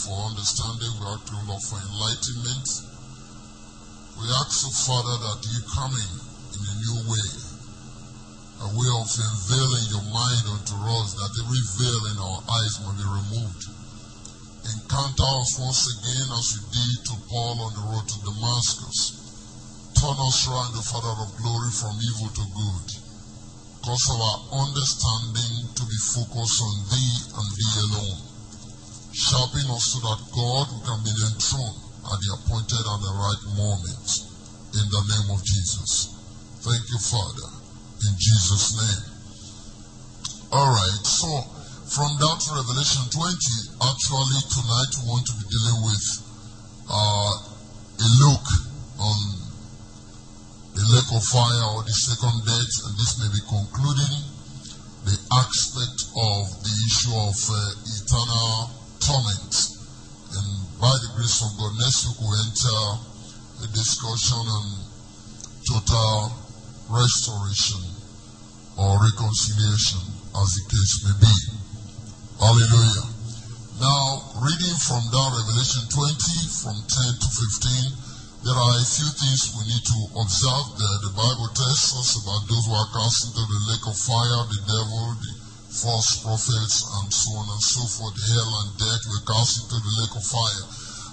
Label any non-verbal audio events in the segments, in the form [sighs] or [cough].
for understanding. We ask you, Lord, for enlightenment. We ask you, Father, that you come in in a new way, a way of unveiling your mind unto us, that every veil in our eyes may be removed. Encounter us once again as you did to Paul on the road to Damascus. Turn us around, the Father of glory, from evil to good. Cause our understanding to be focused on Thee and Thee alone. Sharpen us so that God we can be enthroned at the appointed and the right moment. In the name of Jesus. Thank you, Father. In Jesus' name. Alright, so from that Revelation 20, actually tonight we want to be dealing with uh, a look on the lake of fire or the second death, and this may be concluding the aspect of the issue of uh, eternal torment. And by the grace of God, next week we'll enter a discussion on total restoration or reconciliation, as the case may be. Hallelujah. Now, reading from that Revelation 20, from 10 to 15, there are a few things we need to observe there. The Bible tells us about those who are cast into the lake of fire, the devil, the false prophets, and so on and so forth. Hell and death were cast into the lake of fire.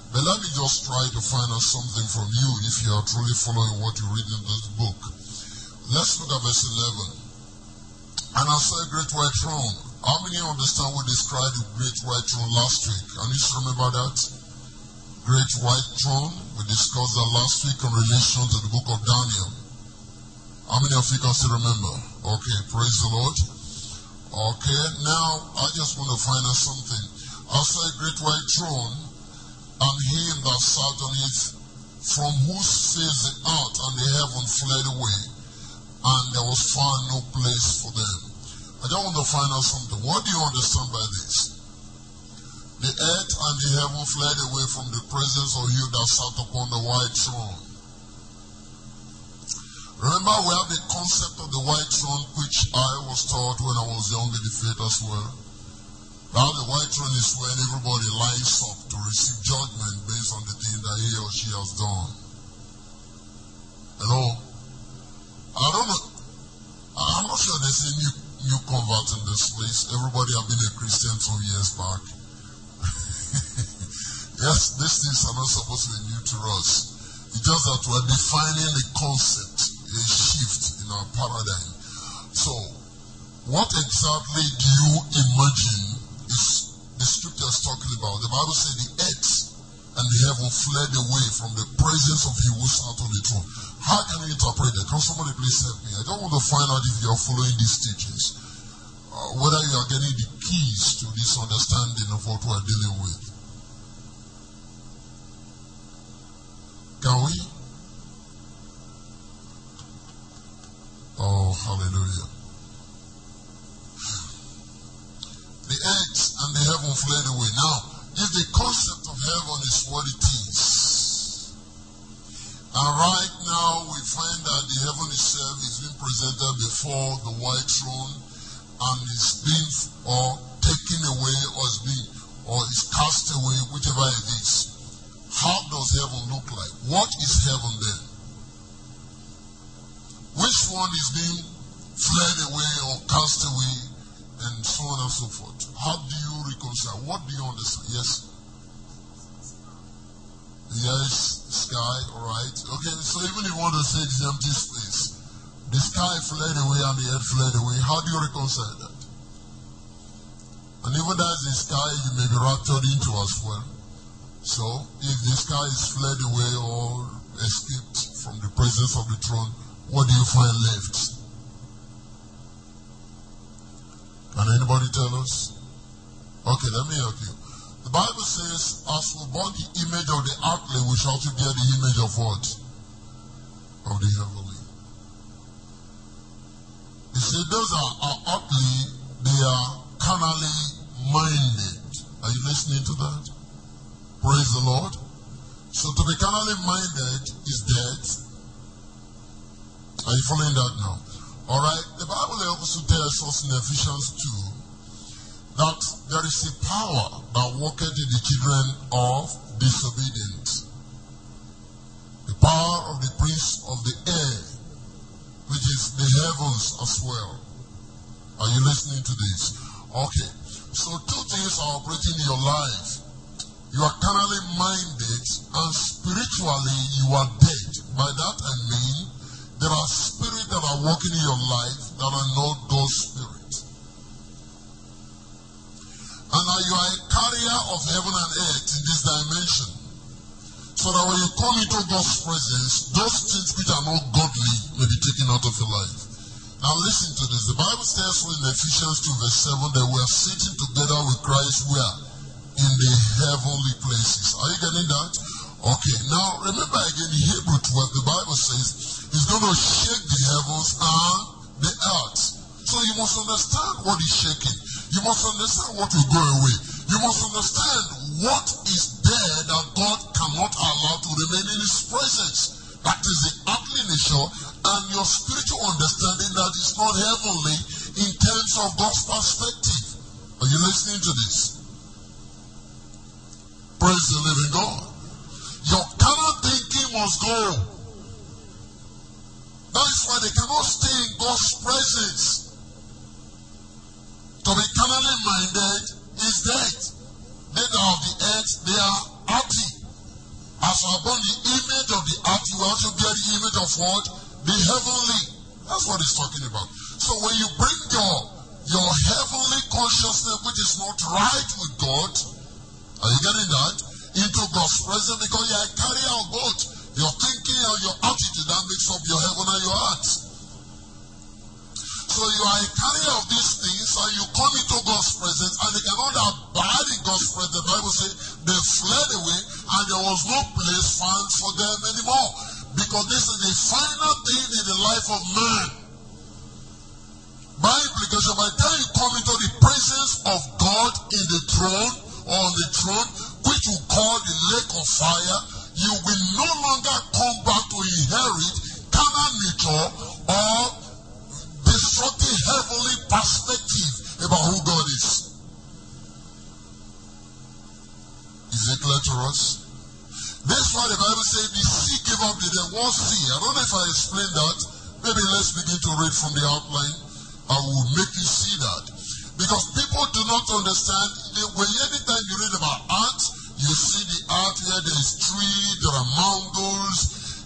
But let me just try to find out something from you if you are truly following what you read in this book. Let's look at verse 11. And I saw a great white throne. How many understand we described the great white throne last week? Can you remember that? Great white throne. We discussed that last week in relation to the book of Daniel. How many of you can still remember? Okay, praise the Lord. Okay, now I just want to find out something. I saw a great white throne, and him that sat on it, from whose face the earth and the heaven fled away, and there was found no place for them. I just want to find out something. What do you understand by this? The earth and the heaven fled away from the presence of you that sat upon the white throne. Remember, we have the concept of the white throne, which I was taught when I was young in the faith as well. Now, the white throne is when everybody lines up to receive judgment based on the thing that he or she has done. Hello? I don't know. I'm not sure there's any new, convert in this place. Everybody have been a Christian some years back. [laughs] yes, these things are not supposed to be new to us. It's just that we're defining the concept, a shift in our paradigm. So, what exactly do you imagine is the scripture scriptures talking about? The Bible says the earth and the heaven fled away from the presence of he who sat on the throne. How can we interpret that? Can somebody please help me? I don't want to find out if you are following these teachings, uh, whether you are getting the keys to this understanding of what we are dealing with. Can we? Oh, hallelujah. The earth and the heaven fled away. Now, if the concept of heaven is what it is, and right now we find that the heaven itself is being presented before the white throne and is being or taken away or is being or is cast away, whichever it is. How does heaven look like? What is heaven then? Which one is being fled away or cast away and so on and so forth? How do you reconcile? What do you understand? Yes? Yes, sky, alright. Okay, so even if you want to say it's empty space, the sky fled away and the earth fled away, how do you reconcile that? And even as the sky, you may be raptured into as well. So, if the sky is fled away or escaped from the presence of the throne, what do you find left? Can anybody tell us? Okay, let me help you. The Bible says, as we bought the image of the earthly, we shall also bear the image of what? Of the heavenly. He said, those are, are earthly, they are carnally minded. Are you listening to that? Praise the Lord. So to be carnally minded is death. Are you following that now? Alright. The Bible also tells us in Ephesians 2 that there is a power that worketh in the children of disobedience. The power of the prince of the air, which is the heavens as well. Are you listening to this? Okay. So two things are operating in your life. You are carnally minded and spiritually you are dead. By that I mean are working in your life that are not God's spirit. And now you are a carrier of heaven and earth in this dimension. So that when you come into God's presence, those things which are not godly may be taken out of your life. Now listen to this. The Bible says in Ephesians 2 verse 7 that we are sitting together with Christ where? In the heavenly places. Are you getting that? Okay. Now remember again in Hebrew 12 the Bible says he's going to shake the heavens and the earth. So you must understand what is shaking. You must understand what will go away. You must understand what is there that God cannot allow to remain in His presence. That is the earthly nature and your spiritual understanding that is not heavenly in terms of God's perspective. Are you listening to this? Praise the living God. Your carnal thinking must go. That is why they cannot stay in God's presence. To be carnally minded is death. They that of the earth, they are earthy. As upon the image of the earth, you also bear the image of what? The heavenly. That's what he's talking about. So when you bring your your heavenly consciousness, which is not right with God, are you getting that? Into God's presence because you are carrying out both your thinking and your attitude that makes up your heaven and your earth. So you are a carrier of these things and you come into God's presence and they cannot abide in God's presence. The Bible says they fled away and there was no place found for them anymore. Because this is the final thing in the life of man. By implication, by the time you come into the presence of God in the throne on the throne, which we call the lake of fire, you will no longer come back to inherit carnal nature or destructive heavenly perspective about who God is. Is it clear to us? That's why the Bible says the sea gave up the dead. What sea? I don't know if I explained that. Maybe let's begin to read from the outline. I will make you see that. Because people do not understand. When anytime you read about art, you see the art here, there is tree, there are mountains,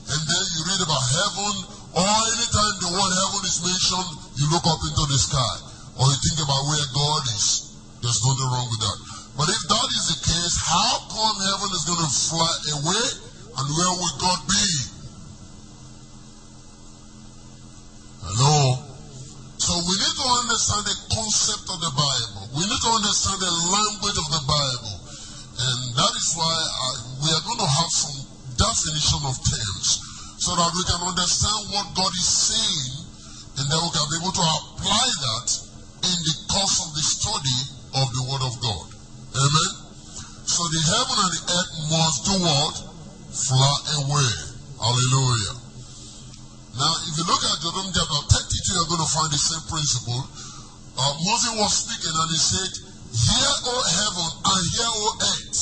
and then you read about heaven, or anytime the word heaven is mentioned, you look up into the sky. Or you think about where God is. There's nothing wrong with that. But if that is the case, how come heaven is going to fly away? And where will God be? Hello? So we need to understand the concept of the Bible. We need to understand the language of the Bible. And that is why I, we are going to have some definition of terms so that we can understand what God is saying and then we can be able to apply that in the course of the study of the Word of God. Amen. So the heaven and the earth must do what? Fly away. Hallelujah. Now, if you look at Deuteronomy chapter 32, you're going to find the same principle. Uh, Moses was speaking and he said, Hear, O heaven, and hear, O earth.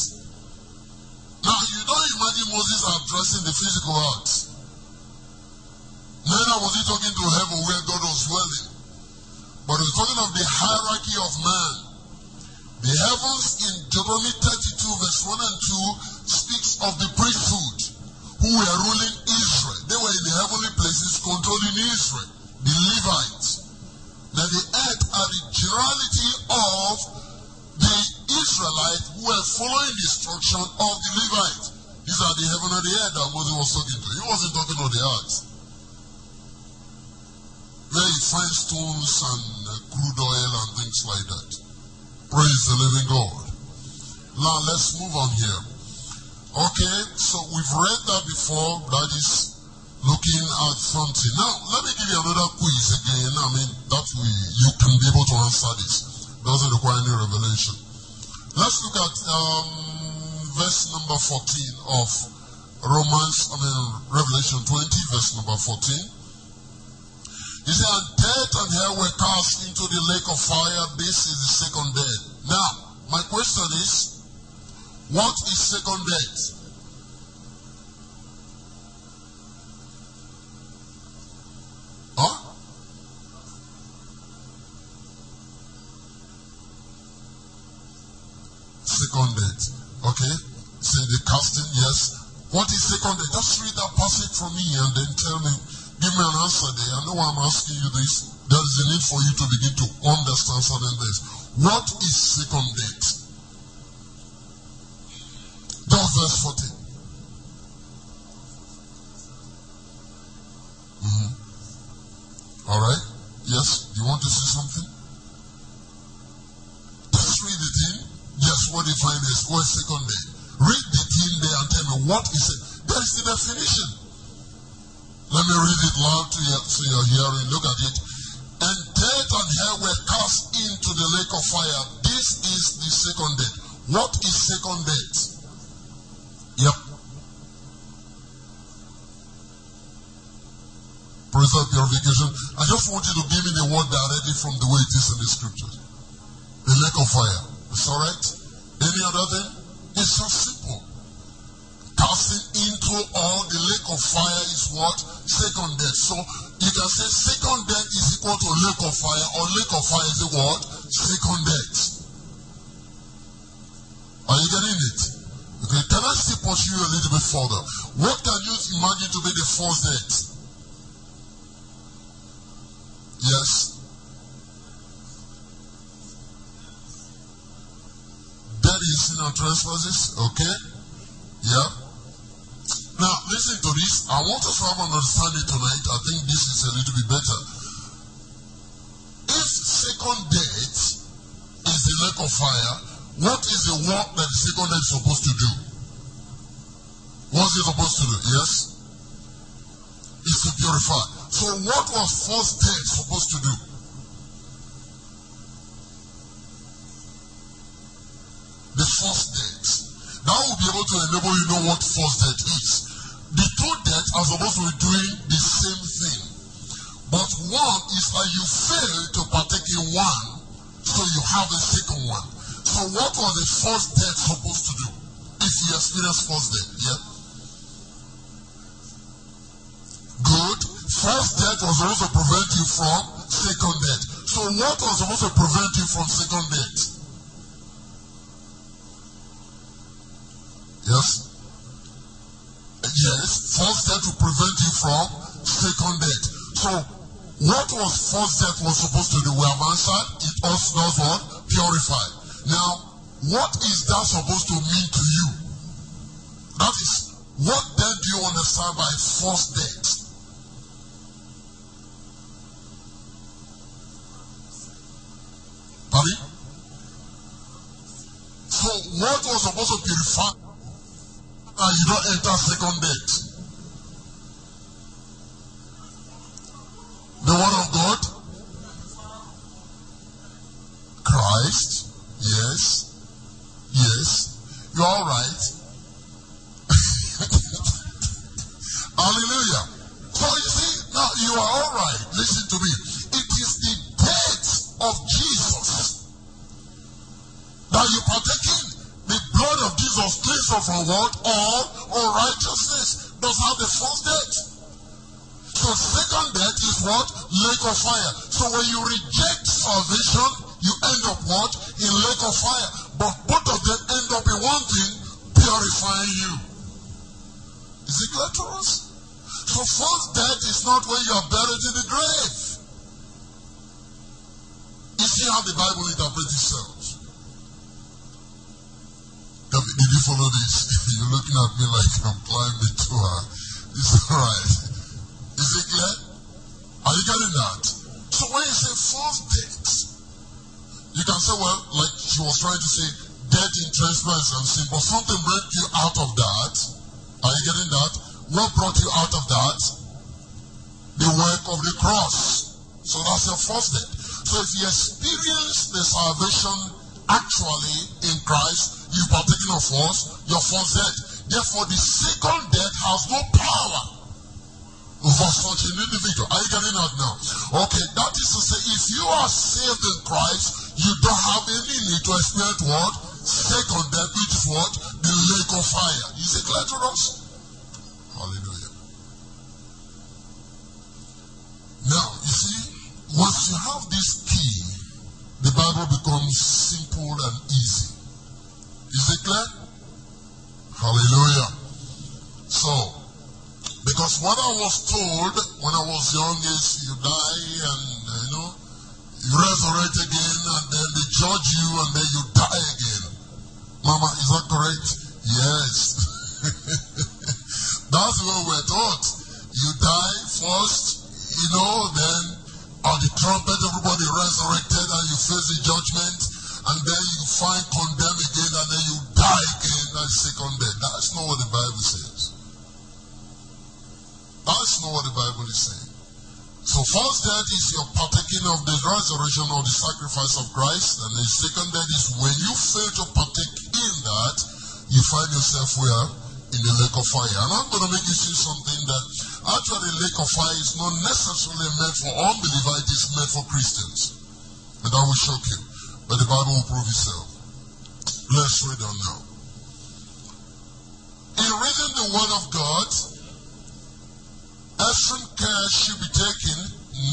Now, you don't imagine Moses addressing the physical earth. Neither was he talking to heaven where God was dwelling. But he was talking of the hierarchy of man. The heavens in Deuteronomy 32 verse 1 and 2 speaks of the priesthood who were ruling Israel. They were in the heavenly places controlling Israel, the Levites. Now the earth are the generality of the Israelites who were following the instruction of the Levites. These are the heaven and the earth that Moses was talking to. He wasn't talking of the earth where you find stones and uh, crude oil and things like that. Praise the living God. Now let's move on here. Okay, so we've read that before. That is looking at something. Now let me give you another quiz again. I mean that way you can be able to answer this. Doesn't require any revelation. Let's look at um, verse number 14 of Romans, I mean Revelation 20, verse number 14. He said, and death and hell were cast into the lake of fire. This is the second death. Now, my question is, what is second death? Huh? Second death. Okay? Say the casting, yes. What is second death? Just read that passage from me and then tell me, give me an answer there. I know I'm asking you this. There is a need for you to begin to understand certain things. What is second death? Just verse 14. Mm-hmm. All right? Yes? You want to see something? Just read it in. Yes, what this? What is second death? Read the thing there and tell me what is it. There is the definition. Let me read it loud to you so you're hearing. Look at it. And death and hell were cast into the lake of fire. This is the second death. What is second death? Spiritual purification. I just want you to give me the word directly from the way it is in the scriptures. The lake of fire. Is that right? Any other thing? It's so simple. Casting into all the lake of fire is what? Second death. So you can say second death is equal to lake of fire, or lake of fire is equal word. Second death. Are you getting it? Okay, can I still pursue you a little bit further? What can you imagine to be the first death? Yes. That is sin and trespasses, okay? Yeah. Now, listen to this. I want us to have an understanding tonight. I think this is a little bit better. If second death is the lake of fire, what is the work that the second death is supposed to do? What's it supposed to do? Yes? It's to purify. So what was first death supposed to do? The first death. we'll be able to enable you know what first death is. The two deaths are supposed to be doing the same thing. But one is that you fail to partake in one, so you have a second one. So what was the first death supposed to do? If you experience first death, yeah? Good. First death was supposed to prevent you from second death. So what was supposed to prevent you from second death? Yes? Yes, first death to prevent you from second death. So, what was first death was supposed to do? We have answered. It also does what? Purify. Now, what is that supposed to mean to you? That is, what then do you understand by first death? Pardon? So, what was supposed to purify? and you don't enter second date. The word of God? Christ? Yes. Yes. You're all right. [laughs] Hallelujah. So you see, now you are all right. Listen to me. It is the death of Jesus that you partake in blood of Jesus cleans of what? All unrighteousness. Does have the first death. So second death is what? Lake of fire. So when you reject salvation, you end up what? In lake of fire. But both of them end up in one thing, purifying you. Is it clear to us? So first death is not when you are buried in the grave. You see how the Bible interprets itself. Did you follow this? [laughs] You're looking at me like I'm climbing to her. It's [laughs] alright. Is it clear? Are you getting that? So when you say false death, you can say, well, like she was trying to say, death in trespass and sin, but something brought you out of that. Are you getting that? What brought you out of that? The work of the cross. So that's your first death. So if you experience the salvation actually in Christ, you partaking of us, your first death. Therefore, the second death has no power over such an individual. Are you getting that now? Okay, that is to say, if you are saved in Christ, you don't have any need to experience what? Second death, which is what? The lake of fire. Is it clear to us? Hallelujah. Now, you see, once you have this key, the Bible becomes simple and easy. Is it clear? Hallelujah. So, because what I was told when I was young is you die and, uh, you know, you resurrect again and then they judge you and then you die again. Mama, is that correct? Yes. [laughs] That's what we're taught. You die first, you know, then on the trumpet everybody resurrected and you face the judgment and then you find condemned again and then you die again. That's second death. That's not what the Bible says. That's not what the Bible is saying. So first death is your partaking of the resurrection or the sacrifice of Christ. And the second death is when you fail to partake in that, you find yourself where? In the lake of fire. And I'm going to make you see something that actually the lake of fire is not necessarily meant for unbelievers, it is meant for Christians. And that will shock you. But the Bible will prove itself. Let's read on now. In reading the Word of God, extreme care should be taken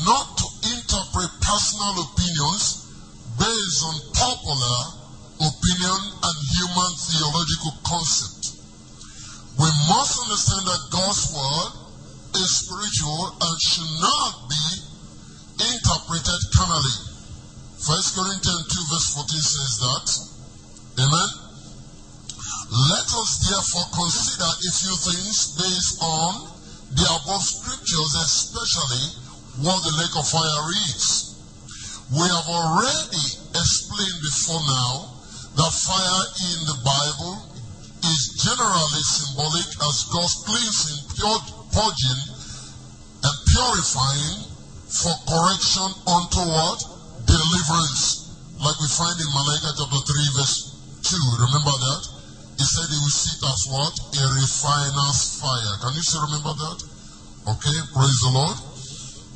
not to interpret personal opinions based on popular opinion and human theological concept. We must understand that God's Word is spiritual and should not be. First Corinthians 2 verse 14 says that. Amen. Let us therefore consider a few things based on the above scriptures, especially what the lake of fire is. We have already explained before now that fire in the Bible is generally symbolic as God's cleansing, pure, purging, and purifying for correction unto what? Deliverance, like we find in Malachi chapter 3, verse 2. Remember that? He said he will sit as what? A refiner's fire. Can you still remember that? Okay, praise the Lord.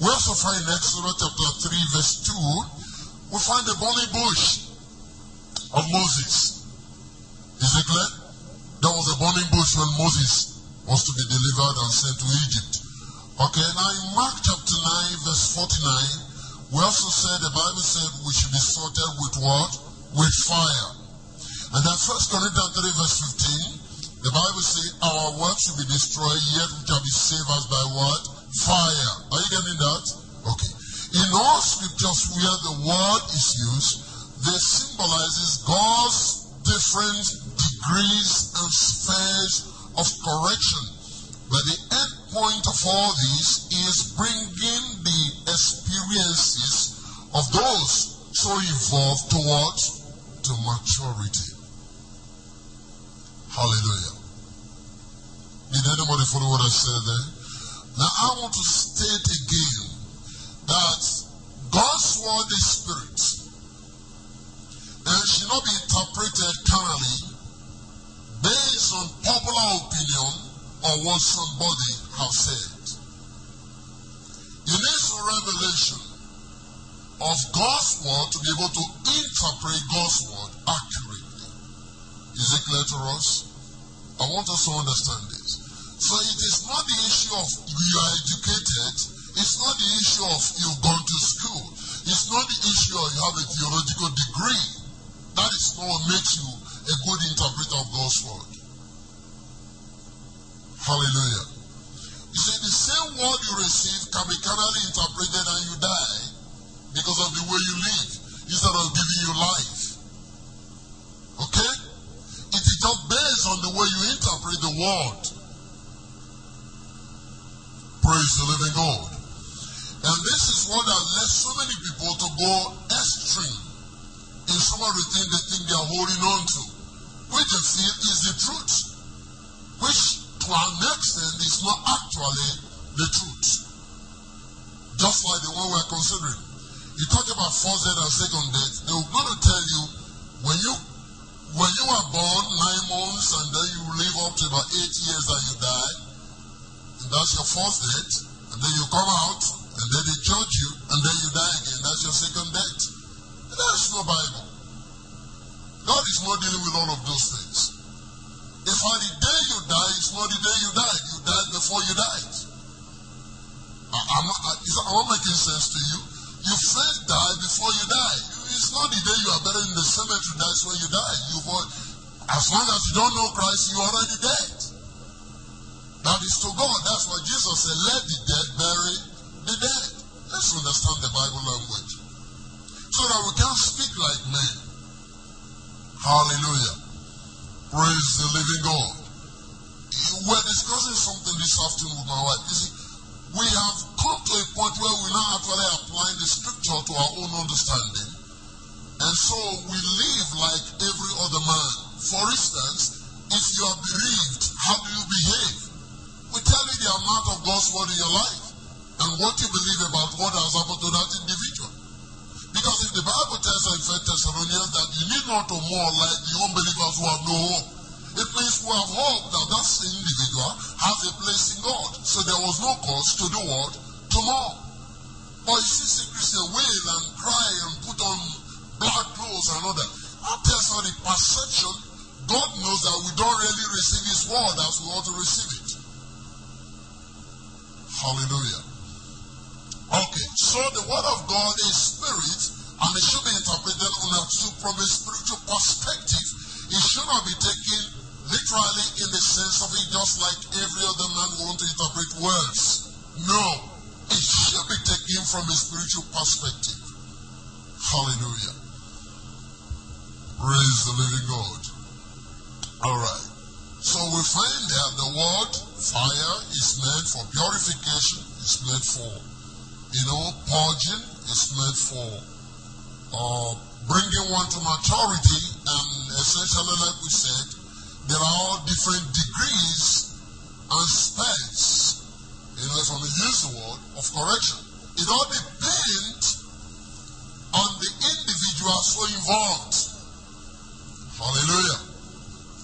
We also find in Exodus chapter 3, verse 2, we find the burning bush of Moses. Is it clear? There was a burning bush when Moses was to be delivered and sent to Egypt. Okay, now in Mark chapter 9, verse 49, we also said, the Bible said we should be sorted with what? With fire. And then First Corinthians 3 verse 15, the Bible says our work should be destroyed, yet we shall be saved as by what? Fire. Are you getting that? Okay. In all scriptures where the word is used, they symbolizes God's different degrees and spheres of correction. But the end point of all this is bringing the experiences of those so evolved towards? To maturity. Hallelujah. Did anybody follow what I said there? Now I want to state again that God's word is spirit and should not be interpreted carnally based on popular opinion or what somebody has said. You need some revelation of God's word to be able to interpret God's word accurately. Is it clear to us? I want us to understand this. So it is not the issue of you are educated. It's not the issue of you've gone to school. It's not the issue of you have a theological degree. That is not what makes you a good interpreter of God's word. Hallelujah. You see, the same word you receive can be carnally interpreted and you die because of the way you live instead of giving you life. Okay? It is just based on the way you interpret the word. Praise the living God. And this is what has led so many people to go extreme in some of the things they think they are holding on to, which they feel is the truth, which to an extent is not actually the truth. Just like the one we're considering. You talk about first death and second death, they were going to tell you when you when you are born nine months and then you live up to about eight years and you die, and that's your first death, and then you come out and then they judge you and then you die again. That's your second death. That's no Bible. God is not dealing with all of those things. On the day you die, it's not the day you died. You died before you died. I'm, is, am I making sense to you? You first die before you die. It's not the day you are buried in the cemetery, that's when you die. You, as long as you don't know Christ, you are already dead. That is to God. That's why Jesus said, let the dead bury the dead. Let's understand the Bible language. So that we can speak like men. Hallelujah. Praise the living God. We're discussing something this afternoon with my wife. You see, we have come to a point where we're now actually applying the scripture to our own understanding. And so we live like every other man. For instance, if you are bereaved, how do you behave? We tell you the amount of God's word in your life and what you believe about what has happened to that individual. Because if the Bible tells us in 1 Thessalonians that you need not to mourn like the unbelievers who have no hope, it means we have hope that that individual has a place in God. So there was no cause to do what? To mourn. But you see, Christian wail and cry and put on black clothes and all that. That tells us the perception. God knows that we don't really receive His word as we ought to receive it. Hallelujah. Okay, so the word of God is spirit, and it should be interpreted on a, from a spiritual perspective. It should not be taken literally in the sense of it just like every other man want to interpret words. No, it should be taken from a spiritual perspective. Hallelujah. Praise the living God. All right. So we find that the word fire is meant for purification, it's meant for you know, purging is meant for uh, bringing one to maturity, and essentially, like we said, there are all different degrees and specs, you know, if I may use the word, of correction. It all depends on the individual so involved. Hallelujah.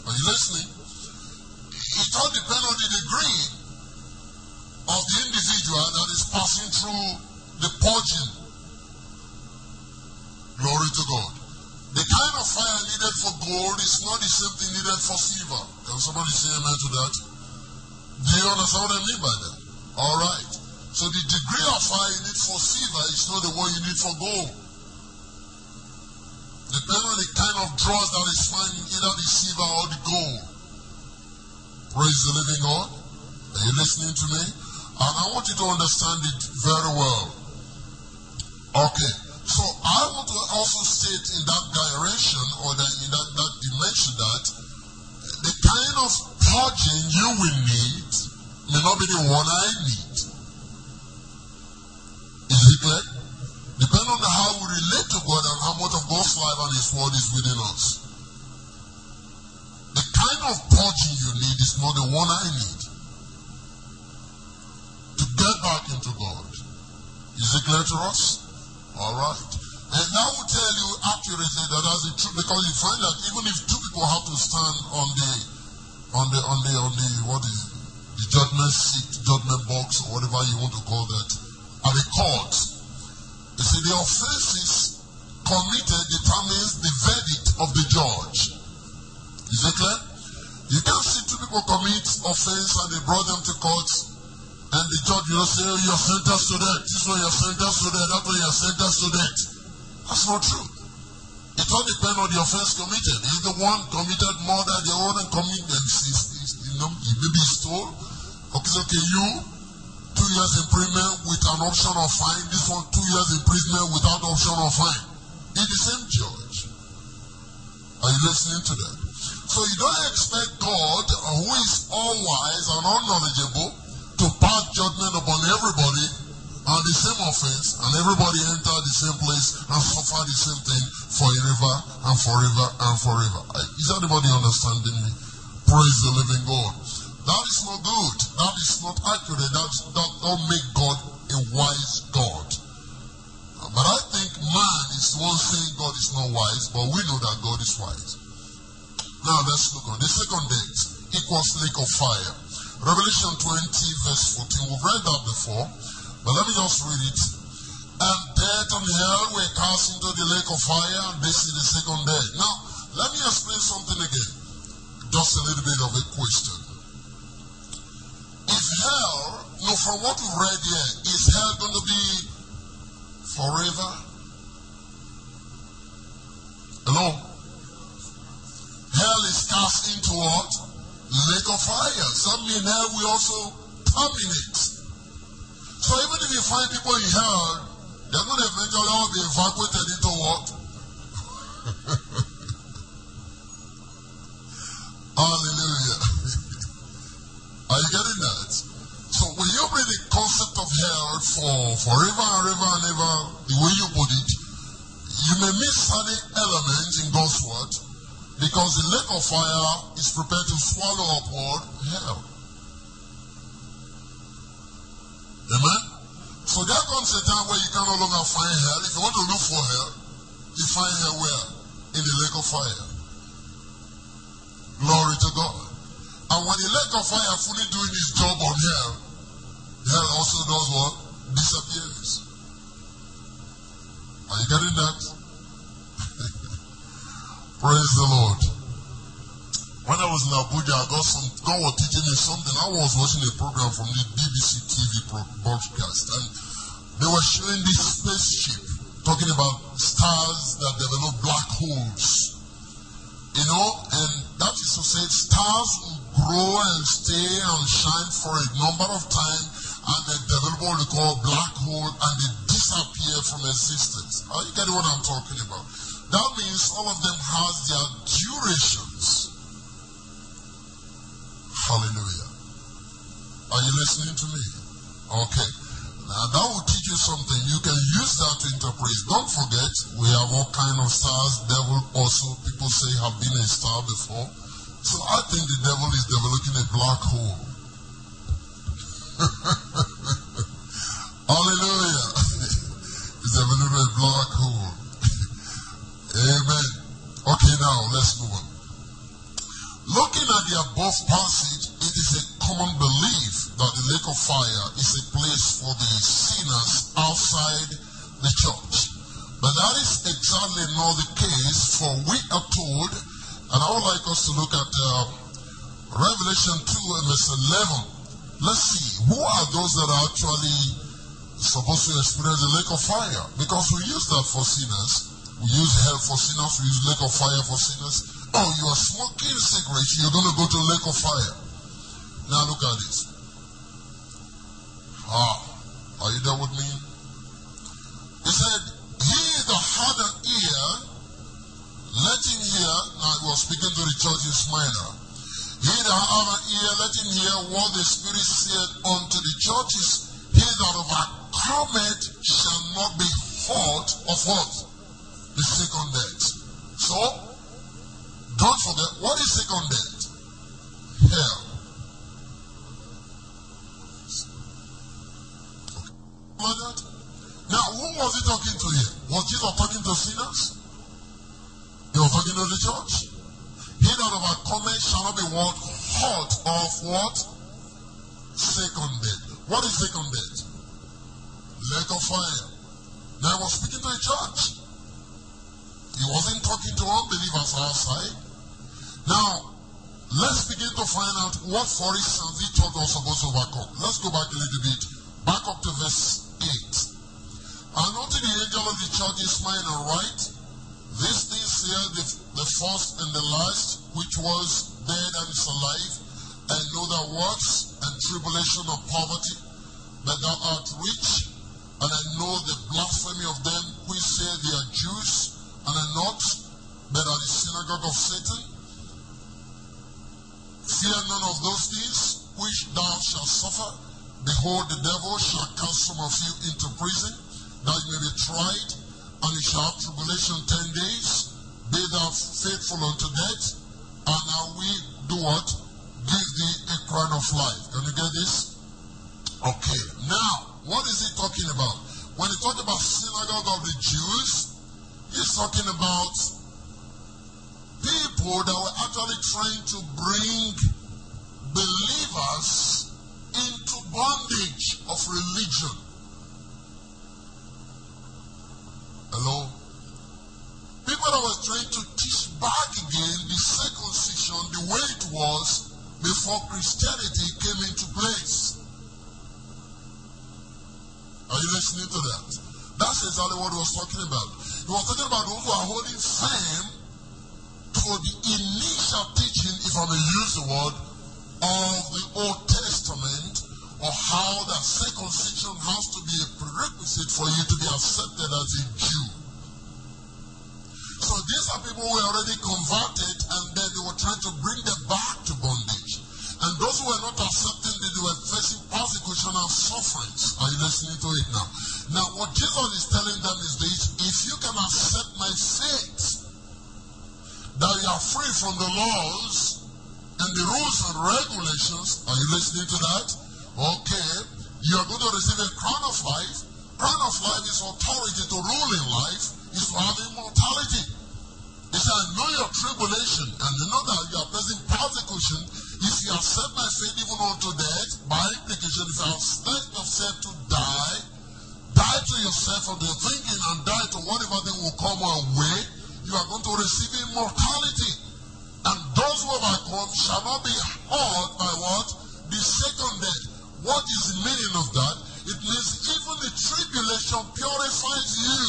Are you listening? It all depends on the degree of the individual that is passing through the purging. Glory to God. The kind of fire needed for gold is not the same thing needed for silver. Can somebody say amen to that? Do you understand what I mean by that? All right. So the degree of fire you need for silver is not the one you need for gold. Depending on the kind of dross that is found in either the silver or the gold. Praise the living God. Are you listening to me? And I want you to understand it very well. Okay. So I want to also state in that direction or that in that, that dimension that the kind of purging you will need may not be the one I need. Is it clear? Depending on how we relate to God and how much of God's life and His word is within us. The kind of purging you need is not the one I need get back into God. Is it clear to us? All right. And that will tell you accurately that that's the truth because you find that even if two people have to stand on the on the on the on the what is it, the judgment seat, judgment box, or whatever you want to call that, at the court, you see the offenses committed determines the verdict of the judge. Is it clear? You can't see two people commit offense and they brought them to court and the judge will say, oh, you're sentenced to death. This one you're sentenced to death. That one you're sentenced to death. That's not true. It all depends on the offense committed. If the one committed murder, the other committed, you know, maybe stole. Okay, okay, you, two years imprisonment with an option of fine. This one, two years imprisonment without option of fine. It's the same judge. Are you listening to that? So you don't expect God, who is all wise and all knowledgeable, to pass judgment upon everybody on the same offense, and everybody enter the same place and suffer the same thing forever and forever and forever. Is anybody understanding me? Praise the living God. That is not good. That is not accurate. That that don't make God a wise God. But I think man is the one saying God is not wise, but we know that God is wise. Now let's look on the second date equals lake of fire. Revelation 20, verse 14. We've read that before, but let me just read it. And death and hell were cast into the lake of fire, and this is the second day. Now, let me explain something again. Just a little bit of a question. If hell, no, from what we've read here, is hell going to be forever? Hello? Hell is cast into what? Lake of fire. Some in hell will also terminate. So even if you find people in hell, they're going to eventually all be evacuated into what? [laughs] Hallelujah. [laughs] Are you getting that? So when you bring the concept of hell for forever and ever and ever, the way you put it, you may miss certain elements in God's word because the lake of fire is prepared to swallow up what? Hell. Amen? So there comes a time where you can no longer find hell. If you want to look for hell, you find hell where? In the lake of fire. Glory to God. And when the lake of fire fully doing its job on hell, hell also does what? Disappears. Are you getting that? Praise the Lord. When I was in Abuja, I got some, God was teaching me something. I was watching a program from the BBC TV broadcast, and they were showing this spaceship talking about stars that develop black holes. You know, and that is to say, stars grow and stay and shine for a number of time, and they develop what we call black hole, and they disappear from existence. Are you getting what I'm talking about? That means all of them has their durations. Hallelujah. Are you listening to me? Okay. Now that will teach you something. You can use that to interpret. Don't forget, we have all kind of stars. Devil also, people say, have been a star before. So I think the devil is developing a black hole. [laughs] Hallelujah. [laughs] He's developing a black hole. Amen. Okay, now let's move on. Looking at the above passage, it is a common belief that the lake of fire is a place for the sinners outside the church. But that is exactly not the case, for we are told, and I would like us to look at uh, Revelation 2 and verse 11. Let's see, who are those that are actually supposed to experience the lake of fire? Because we use that for sinners. We use hell for sinners, we use lake of fire for sinners. Oh, you are smoking cigarettes, you're going to go to lake of fire. Now look at this. Ah, are you there with me? He said, He that had an ear, let him hear. Now he was speaking to the church in Smyrna. He that had an ear, let him hear what the Spirit said unto the churches. He that overcometh shall not be hurt of what? The second death. So, don't forget, what is second death? Hell. Okay. Now, who was he talking to here? Was Jesus talking to sinners? He was talking to the church. He that overcometh shall not be what? Hurt of what? Second death. What is second death? Lake of fire. Now he was speaking to the church. He wasn't talking to unbelievers outside. Now, let's begin to find out what for instance he told us supposed to overcome. Let's go back a little bit. Back up to verse 8. And unto the angel of the church is mine write. This thing here, the, the first and the last, which was dead and is alive, and know the works and tribulation of poverty, but thou art rich, and I know the blasphemy of them which say they are Jews, and are not, but are the synagogue of Satan. Fear none of those things which thou shalt suffer. Behold, the devil shall cast some of you into prison, that you may be tried, and you shall have tribulation ten days. Be thou faithful unto death, and I will do what? Give thee a crown of life. Can you get this? Okay. Now, what is he talking about? When he talked about synagogue of the Jews, he's talking about people that were actually trying to bring believers into bondage of religion. Hello? People that were trying to teach back again the circumcision the way it was before Christianity came into place. Are you listening to that? That's exactly what he was talking about. He was talking about those who are holding firm to the initial teaching, if I may use the word, of the Old Testament or how that circumcision has to be a prerequisite for you to be accepted as a Jew. So these are people who were already converted and then they were trying to bring them back to bondage. And those who were not accepting they were facing persecution and sufferings. Are you listening to it now? Now what Jesus is telling them is this, if you can accept my faith, that you are free from the laws and the rules and regulations, are you listening to that? Okay, you are going to receive a crown of life. Crown of life is authority to rule in life, is to have immortality. He said, I know your tribulation, and you know that you are facing persecution. If you accept my faith even unto death, by implication, if you accept yourself to die, die to yourself and your thinking and die to whatever thing will come our way, you are going to receive immortality. And those who have come shall not be hurt by what? The second death. What is the meaning of that? It means even the tribulation purifies you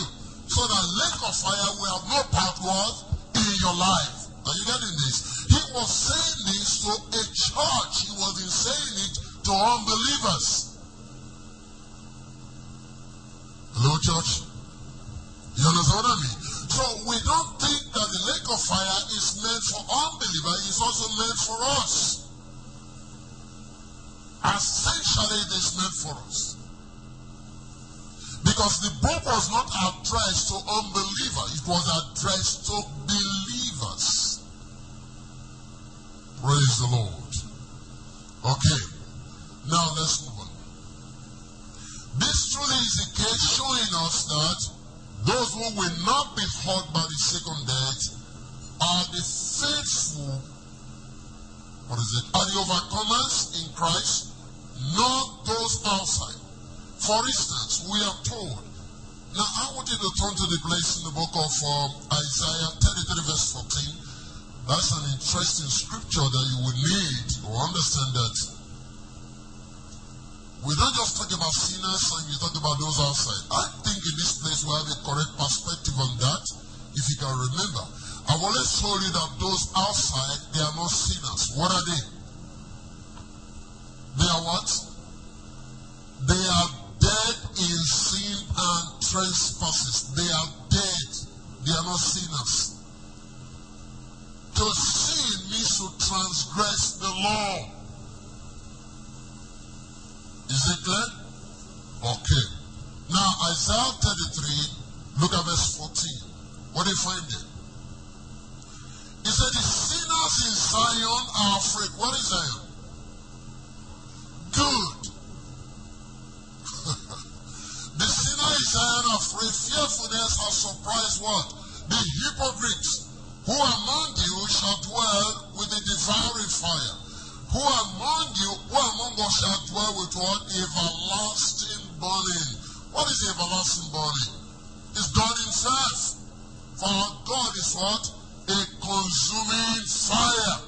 so that lake of fire will have no part what in your life. Are you getting this? Was saying this to a church. He wasn't saying it to unbelievers. Hello, church? You understand what I mean? So we don't think that the lake of fire is meant for unbelievers. It's also meant for us. Essentially, it is meant for us. Because the book was not addressed to unbelievers, it was addressed to believers. Praise the Lord. Okay, now let's move on. This truly is a case showing us that those who will not be hurt by the second death are the faithful, what is it, are the overcomers in Christ not those outside. For instance, we are told. Now, I want you to turn to the place in the book of um, Isaiah 33, verse 14. That's an interesting scripture that you will need to understand that we don't just talk about sinners and we talk about those outside. I think in this place we have a correct perspective on that. If you can remember, I've always told you that those outside, they are not sinners. What are they? They are what? They are dead in sin and trespasses. They are dead. They are not sinners. To sin means to transgress the law. Is it clear? Okay. Now, Isaiah 33, look at verse 14. What do you find there? He said, The sinners in Zion are afraid. What is Zion? good. [laughs] the sinner is Zion are afraid. Fearfulness has surprised what? The hypocrites. Who among you shall dwell with the devouring fire? Who among you, who among us shall dwell with what? Everlasting burning. What is everlasting burning? It's burning first. For God is what? A consuming fire.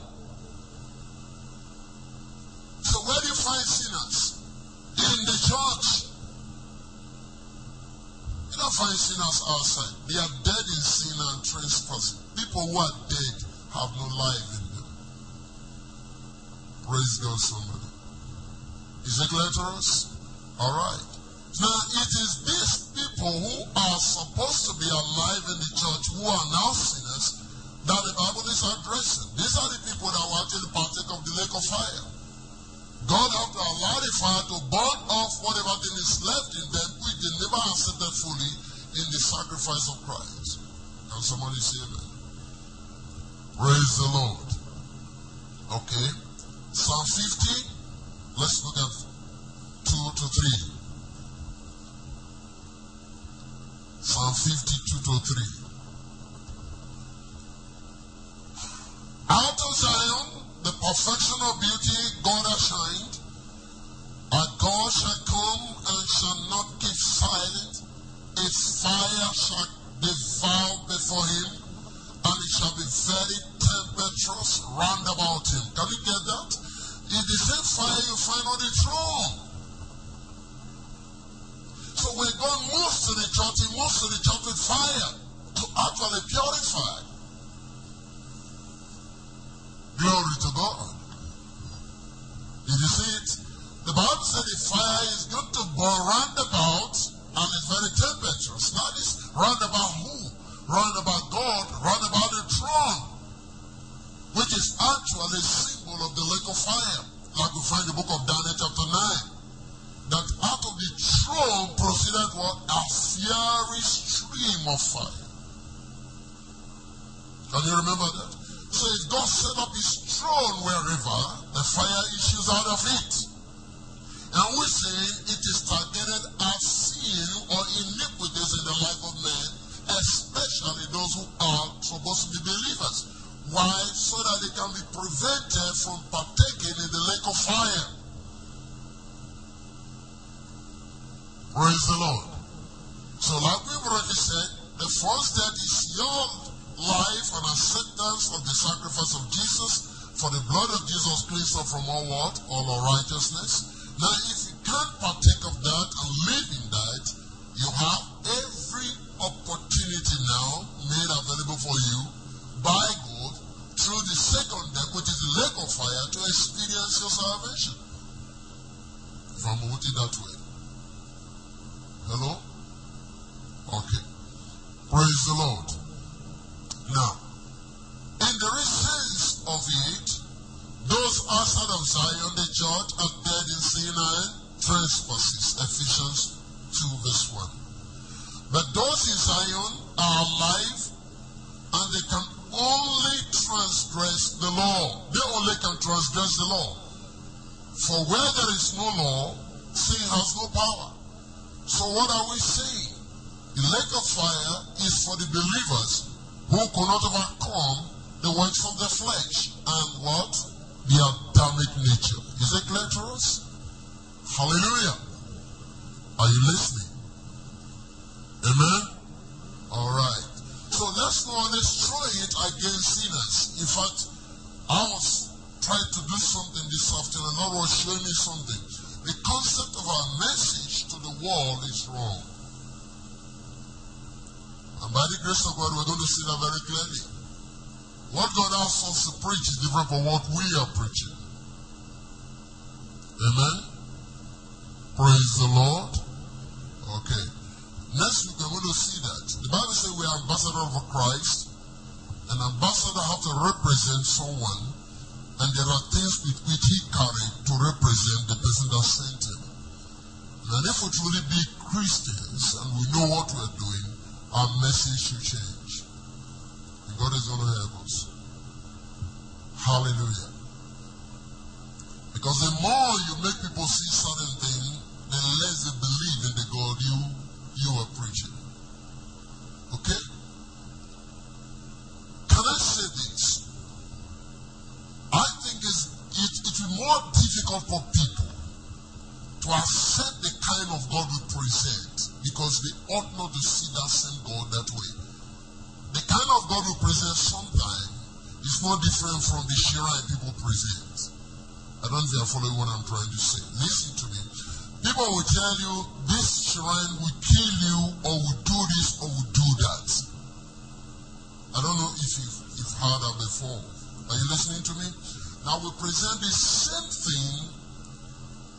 So where do you find sinners? In the church. Don't find sinners outside. They are dead in sin and trespass. People who are dead have no life in them. Praise God, somebody. Is it clear to us? All right. Now, it is these people who are supposed to be alive in the church who are now sinners that the Bible is addressing. These are the people that will actually partake of the lake of fire. God have to allow the fire to burn off whatever thing is left in them which they never accepted fully in the sacrifice of Christ. Can somebody say that? Praise the Lord. Okay. Psalm 50. Let's look at 2 to 3. Psalm 52 to 3. Out of Zion the perfection of beauty God has shined. And God shall come and shall not keep silent. Its fire shall devour before him, and it shall be very tempestuous round about him. Can you get that? It's the same fire you find on the throne. So when God moves to the church, he moves to the church with fire to actually purify. Glory to God. Did you see it? The Bible said the fire is going to burn round about and it's very tempestuous. Now round about who? Round about God, round about the throne, which is actually a symbol of the lake of fire, like we find in the book of Daniel chapter 9. That out of the throne proceeded what? A fiery stream of fire. Can you remember that? So if God set up his throne wherever, the fire issues out of it. And we say it is targeted at sin or iniquities in the life of man, especially those who are supposed to be believers. Why? So that they can be prevented from partaking in the lake of fire. Praise the Lord. So like we've already said, the first death is your life and acceptance of the sacrifice of Jesus for the blood of Jesus cleans us from all what? All unrighteousness. Now, if you can't partake of that and live in that, you have every opportunity now made available for you by God through the second death, which is the lake of fire, to experience your salvation. If I'm put it that way. Hello? Okay. Praise the Lord. Now, in the essence of it, those outside of Zion, the church, are dead in sin and trespasses. Ephesians 2 verse 1. But those in Zion are alive and they can only transgress the law. They only can transgress the law. For where there is no law, sin has no power. So what are we saying? The lake of fire is for the believers who could not overcome the works of the flesh and what? The Adamic nature. Is it clear to us? Hallelujah. Are you listening? Amen? All right. So let's not destroy it against sinners. In fact, I was trying to do something this afternoon. Lord was showing me something. The concept of our message to the world is wrong. And by the grace of God, we're going to see that very clearly. What God asks us to preach is different from what we are preaching. Amen? Praise the Lord. Okay. Next week, we're going to see that. The Bible says we are ambassadors of Christ. An ambassador have to represent someone, and there are things with which he carried to represent the person that sent him. And if we truly be Christians and we know what we're doing, our message should change. God is going to help us. Hallelujah. Because the more you make people see certain things, the less they believe in the God you you are preaching. Okay? Can I say this? I think it's, it, it will be more difficult for people to accept the kind of God we present because they ought not to see that same God that way. The kind of God we present sometimes is not different from the shrine people present. I don't know if you are following what I'm trying to say. Listen to me. People will tell you this shrine will kill you or will do this or will do that. I don't know if you've, you've heard that before. Are you listening to me? Now we present the same thing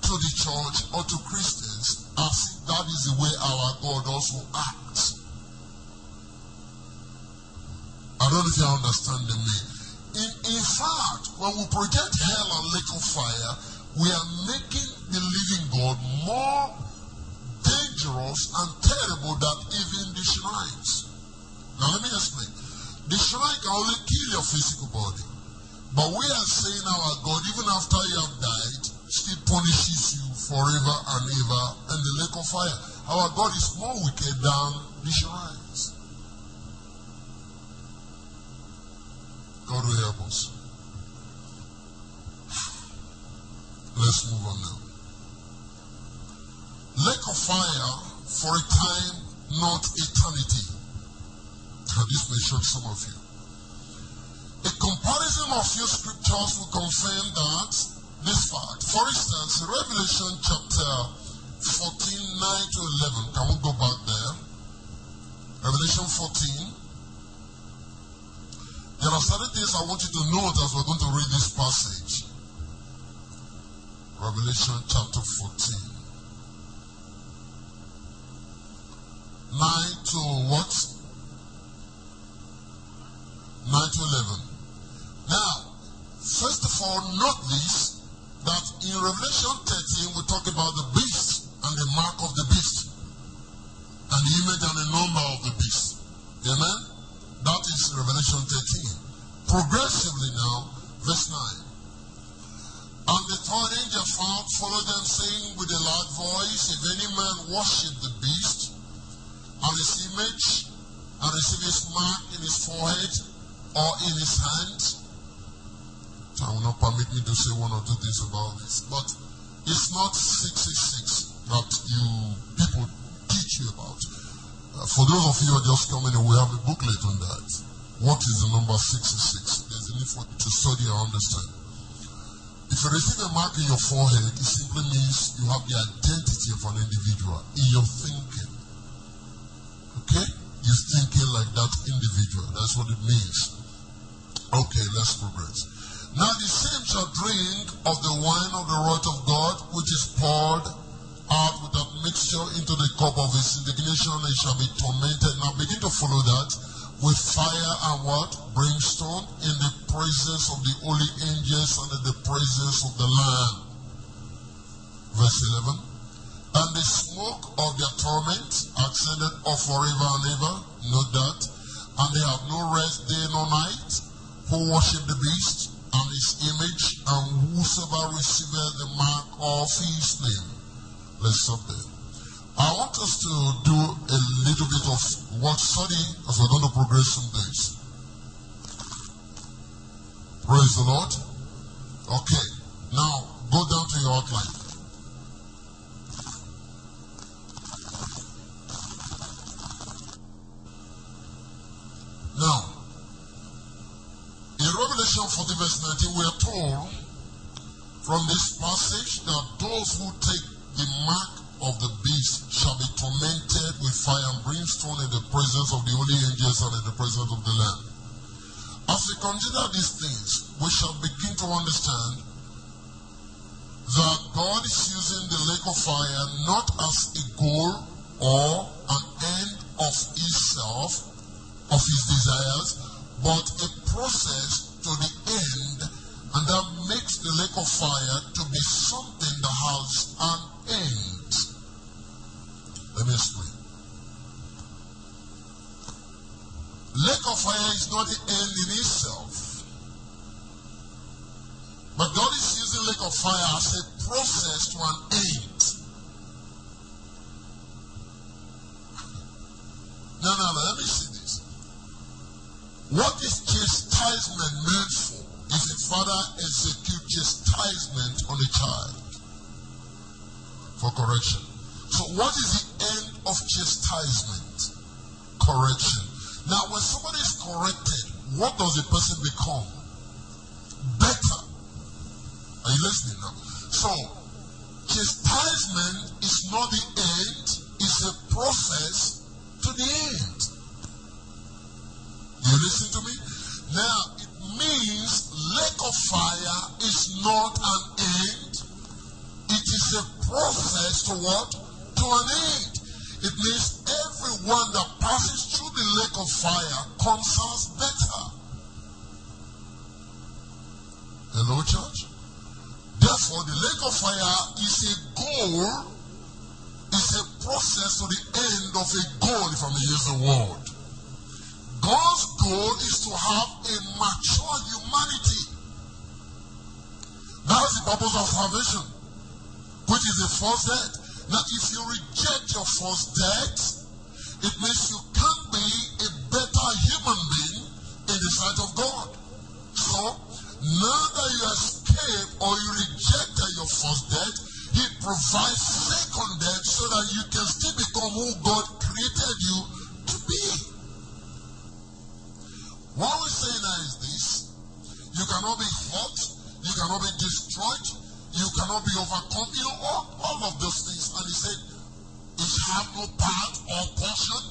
to the church or to Christians as that is the way our God also acts. I don't know if you are understanding me. In, in fact, when we project hell and lake of fire, we are making the living God more dangerous and terrible than even the shrines. Now let me explain. The shrine can only kill your physical body. But we are saying our God, even after you have died, still punishes you forever and ever in the lake of fire. Our God is more wicked than the shrines. God will help us. Let's move on now. Lake of fire for a time, not eternity. This may shock some of you. A comparison of few scriptures will confirm that this fact. For instance, Revelation chapter 14, 9 to 11. Can we go back there? Revelation 14. There are certain things I want you to note as we're going to read this passage. Revelation chapter 14. 9 to what? 9 to 11. Now, first of all, note this that in Revelation 13 we talk about the beast and the mark of the beast and the image and the number of the beast. Amen? That is Revelation 13. Progressively now, verse 9. And the third angel found, followed them, saying with a loud voice, If any man worship the beast and his image and receive his mark in his forehead or in his hand, I will not permit me to say one or two things about this. But it's not 666 that you people teach you about. For those of you who are just coming in, we have a booklet on that. What is the number 66? There's a need for to study and understand. If you receive a mark in your forehead, it simply means you have the identity of an individual in your thinking. Okay? You're thinking like that individual. That's what it means. Okay, let's progress. Now the same shall drink of the wine of the wrath of God, which is poured out without mixture into the cup of his indignation, and shall be tormented. Now begin to follow that with fire and what? Brimstone in the presence of the holy angels and in the presence of the Lamb. Verse 11. And the smoke of their torment ascended up forever and ever. Note that. And they have no rest day nor night who worship the beast and his image, and whosoever receiveth the mark of his name. Let's there. I want us to do a little bit of what study as we're going to progress in this. Praise the Lord. Okay, now go down to your outline. Now, in Revelation 40, verse 19, we are told from this passage that those who take the mark of the beast shall be tormented with fire and brimstone in the presence of the holy angels and in the presence of the Lamb. As we consider these things, we shall begin to understand that God is using the lake of fire not as a goal or an end of itself, of his desires, but a process to the end, and that makes the lake of fire to be something that has an end. Let me explain. Lake of fire is not the end in itself. But God is using lake of fire as a process to an end. No, no, no, let me see this. what is chastisement meant for? If a father execute chastisement on a child for correction. So what is the end of chastisement? Correction. Now when somebody is corrected, what does the person become? Better. Are you listening now? So chastisement is not the end, it's a process to the end. You listen to me? Now, it means lake of fire is not an end. A process to what? To an end. It means everyone that passes through the lake of fire comes out better. Hello, church? Therefore, the lake of fire is a goal, is a process to the end of a goal, if I may use the word. God's goal is to have a mature humanity. That's the purpose of salvation, which is the first death. Now, if you reject your first death, it means you can't be a better human being in the sight of God. So, now that you escape or you rejected your first death, He provides second death so that you can still become who God created you to be. What we're saying now is this. You cannot be hurt. You cannot be destroyed. You cannot be overcome. You know, all, all of those things. And he said, it have no part or portion.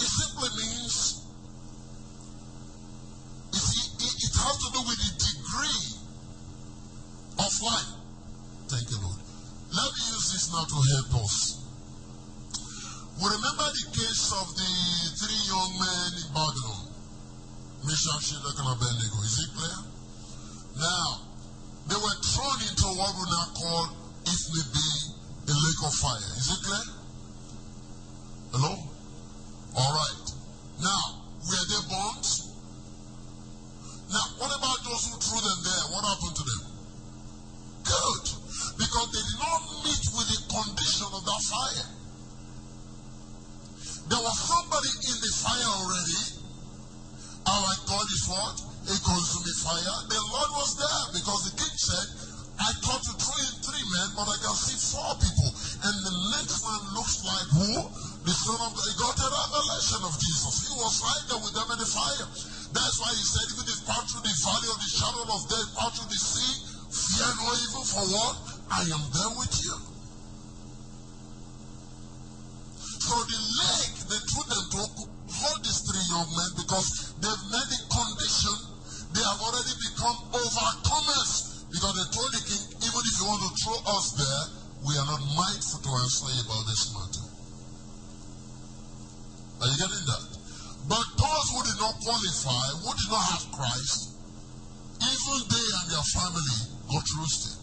It simply means it, it, it has to do with the degree of life. Thank you, Lord. Let me use this now to help us. We remember the case of the three young men in Babylon. Meshach, Shadrach, and Abednego. Is it clear? Now, they were thrown into what we now call, if may be, a lake of fire. Is it clear? Hello? All right. Now, were they burnt? Now, what about those who threw them there? What happened to them? Good. Because they did not meet with the condition of that fire. There was somebody in the fire already. Our God is what? A consuming fire. The Lord was there because the king said, I thought to throw in three men, but I can see four people. And the next one looks like who? The son of God. He got a revelation of Jesus. He was right there with them in the fire. That's why he said, even if pass through the valley of the shadow of death, pass through the sea, fear no evil for what? I am there with you. So the lake, they threw them to hold these three young men because they've met the condition. They have already become overcomers. Because they told the king, even if you want to throw us there, we are not mindful to answer about this matter. Are you getting that? But those who did not qualify, who did not have Christ, even they and their family got roasted.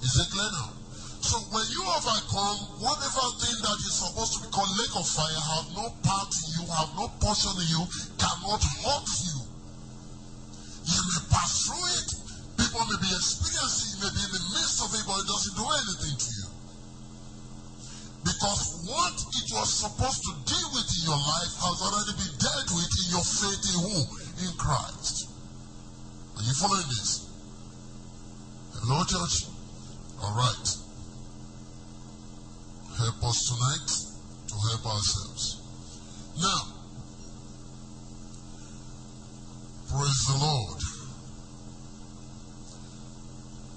Is it clear now? So when you overcome, whatever thing that is supposed to be called lake of fire have no part in you, have no portion in you, cannot hurt you. You may pass through it. People may be experiencing, you may be in the midst of it, but it doesn't do anything to you. Because what it was supposed to deal with in your life has already been dealt with in your faith in who? In Christ. Are you following this? Hello, church? All right. Help us tonight to help ourselves. Now, praise the Lord.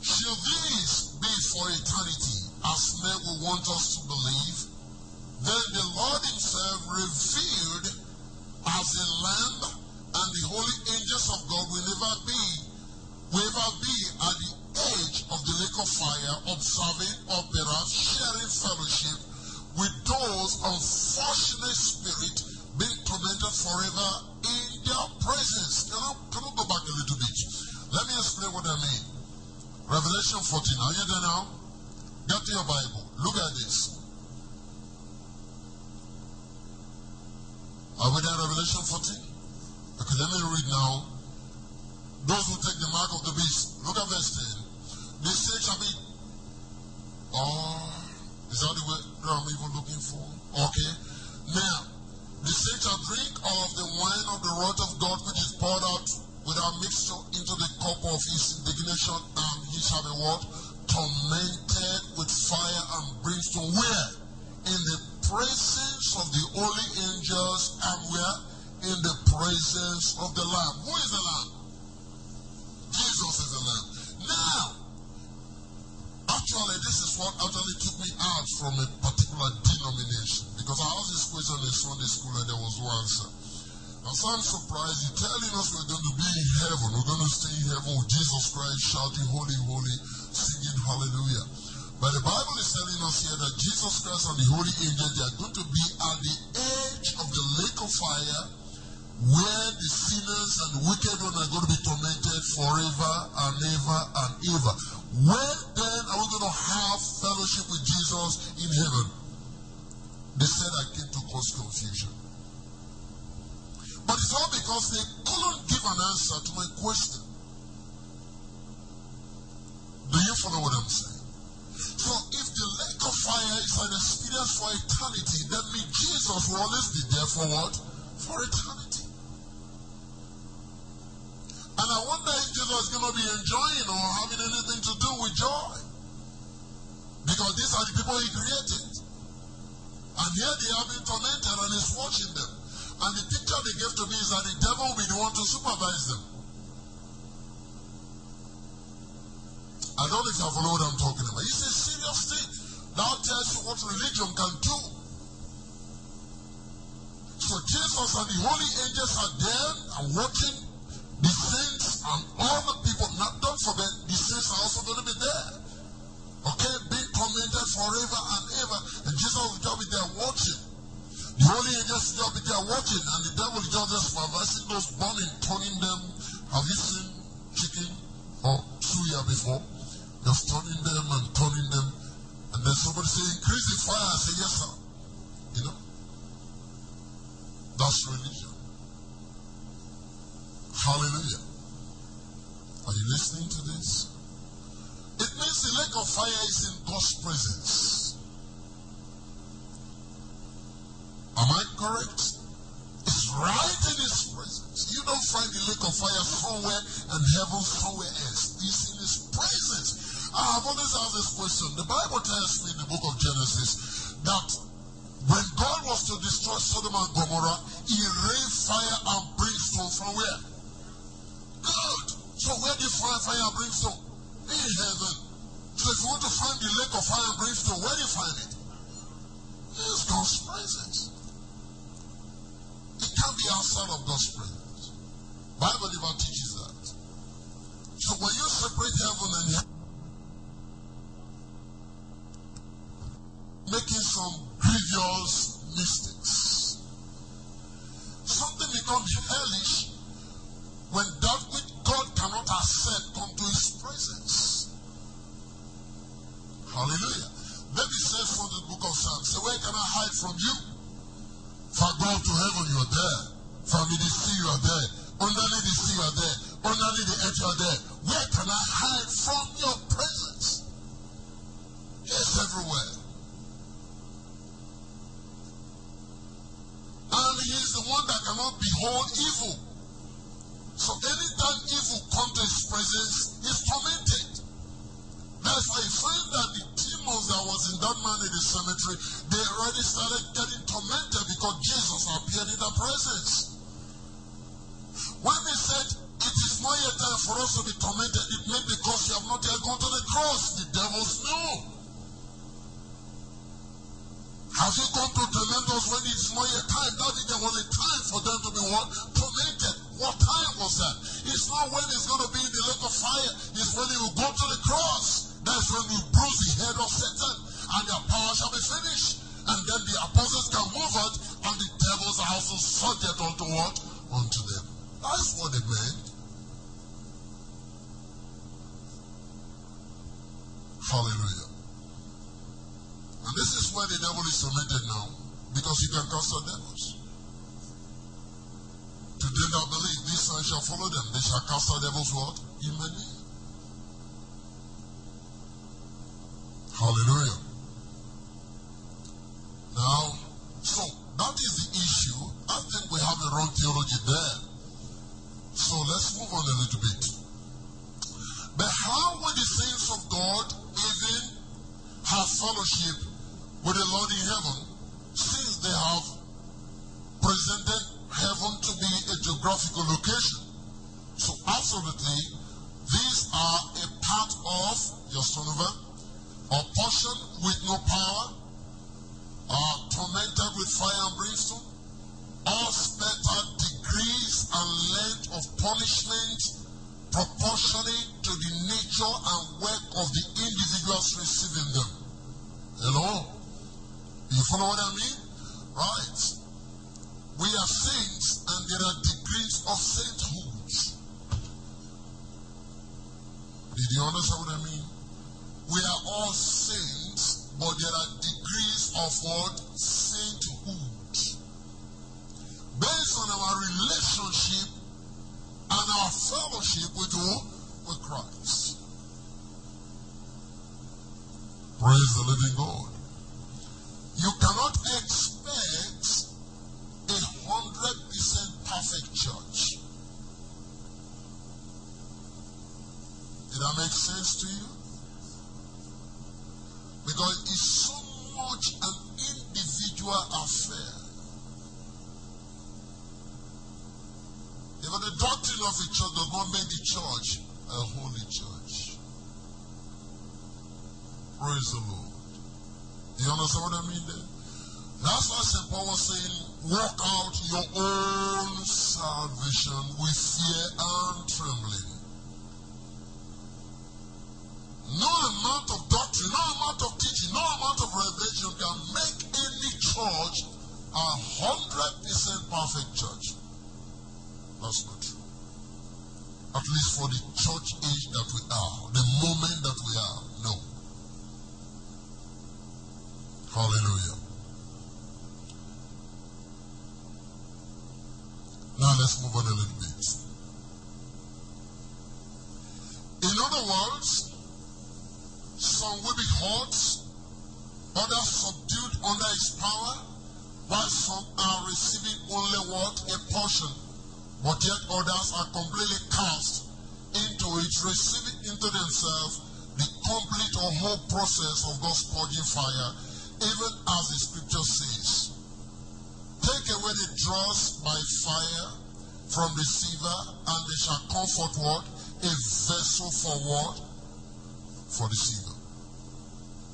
Shall these be for eternity, as men will want us to believe? Then the Lord Himself revealed as a lamb, and the holy angels of God will never be, will ever be observing or perhaps sharing fellowship with those unfortunate spirits being tormented forever in their presence. Can I, can I go back a little bit? Let me explain what I mean. Revelation 14. Are you there now? Get to your Bible. Look at this. Are we there, Revelation 14? Okay, let me read now. Those who take the mark of the beast. Look at verse 10. This say shall be. Oh, is that the word I'm even looking for? Okay. Now, the saints shall drink of the wine of the wrath of God which is poured out without mixture into the cup of his indignation, and he shall be what? Tormented with fire and brimstone. Where? In the presence of the holy angels and where? In the presence of the Lamb. Who is the Lamb? Jesus is the Lamb. Now, actually, this is what actually took me out from a particular denomination. Because I asked this question in Sunday school and there was no answer. And so I'm surprised you're telling us we're going to be in heaven. We're going to stay in heaven with Jesus Christ shouting, Holy, Holy, singing Hallelujah. But the Bible is telling us here that Jesus Christ and the holy angels they are going to be at the edge of the lake of fire where the sinners and the wicked one are going to be tormented forever and ever and ever. When then are we going to have fellowship with Jesus in heaven? They said I came to cause confusion. But it's all because they couldn't give an answer to my question. Do you follow what I'm saying? So if the lake of fire is an experience for eternity, that means Jesus will always be there for what? For eternity. And I wonder if Jesus is going to be enjoying or having anything to do with joy. Because these are the people he created. And here they have been tormented and he's watching them. And the picture they gave to me is that the devil will be the one to supervise them. I don't know if you have followed what I'm talking about. It's a serious thing. That tells you what religion can do. So Jesus and the holy angels are there and watching the saints and all the people. Now, don't forget, the saints are also going to be there. Okay, being tormented forever and ever. And Jesus will just be there watching. The holy angels will just be there watching, and the devil will just supervising those burning, turning them. Have you seen chicken or suya before? Just turning them and turning them. And then somebody say, increase the fire. I say, yes, sir. You know? That's religion. Hallelujah. Are you listening to this? It means the lake of fire is in God's presence. Am I correct? It's right in His presence. You don't find the lake of fire somewhere and heaven somewhere else. It's in His presence. I have always asked this question. The Bible tells me in the book of Genesis that when God was to destroy Sodom and Gomorrah, he rained fire and brimstone from where? So where did fire, fire and brimstone? In heaven. So if you want to find the lake of fire and brimstone, where do you find it? It's God's presence. It can't be outside of God's presence. Bible never teaches that. So when you separate heaven and making some grievous mistakes. Something becomes hellish when that which God cannot ascend come to his presence. Hallelujah. David says from the book of Psalms, say, where can I hide from you? Far go to heaven, you are there. From the sea, you are there. Underneath the sea, you are there. Underneath the earth, you are there. Where can I hide from your presence? It's everywhere. And he is the one that cannot behold evil. So anytime evil comes to his presence, he's tormented. That's why you find that the demons that was in that man in the cemetery, they already started getting tormented because Jesus appeared in their presence. When they said, it is not yet time for us to be tormented, it meant because you have not yet gone to the cross. The devils knew. Have you come to torment us when it's not yet time? That there was a time for them to be what? Tormented. What time was that? It's not when it's going to be in the lake of fire. It's when he will go to the cross. That's when we bruise the head of Satan and their power shall be finished. And then the apostles can move out and the devils are also subject unto what? Unto them. That's what it meant. Hallelujah. And this is where the devil is tormented now. Because he can cast out devils. To them that believe, these signs shall follow them. They shall cast out devils what? In my name. Hallelujah. Now, so that is the issue. I think we have the wrong theology there. So let's move on a little bit. But how will the saints of God even have fellowship with the Lord in heaven since they have presented heaven to be a geographical location? So absolutely, these are a part of, just over, a portion with no power, are tormented with fire and brimstone, all spectre degrees and length of punishment proportionate to the nature and work of the individuals receiving them. Hello? You follow what I mean? Right. We are saints and there are degrees of sainthood. Did you understand what I mean? We are all saints, but there are degrees of what? Sainthood. Based on our relationship and our fellowship with who? With Christ. Praise the living God. You cannot expect a hundred percent perfect church. Did that make sense to you? Because it's so much an individual affair. doctrine of a church does not make the church a holy church. Praise the Lord. You understand what I mean there? That's why St. Paul was saying, work out your own salvation with fear purging fire, even as the scripture says. Take away the dross by fire from the silver, and they shall comfort what? A vessel for what? For the silver.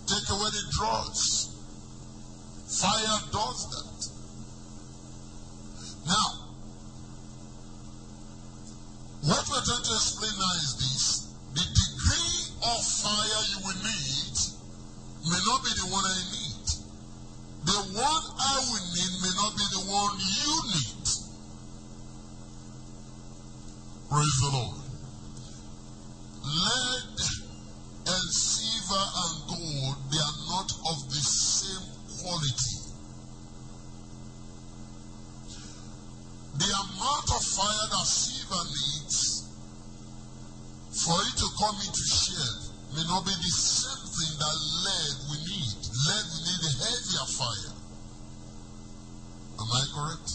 Take away the dross. Fire does that. Now, what we're trying to explain now is this. The degree of fire you will need may not be the one I need. The one I will need may not be the one you need. Praise the Lord. Lead and silver and gold, they are not of the same quality. The amount of fire that silver needs for it to come into shape may not be the same thing that lead we need. Lead we need a heavier fire. Am I correct?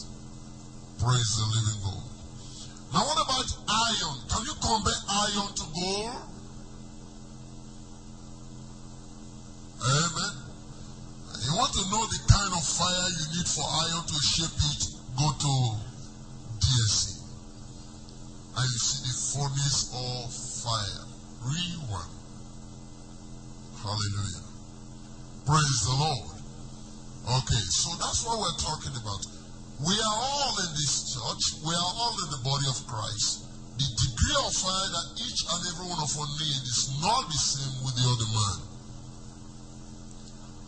Praise the living God. Now what about iron? Can you compare iron to gold? Amen. You want to know the kind of fire you need for iron to shape it, go to DSC. And you see the furnace of fire. Real one. Hallelujah. Praise the Lord. Okay, so that's what we're talking about. We are all in this church. We are all in the body of Christ. The degree of fire that each and every one of us needs is not the same with the other man.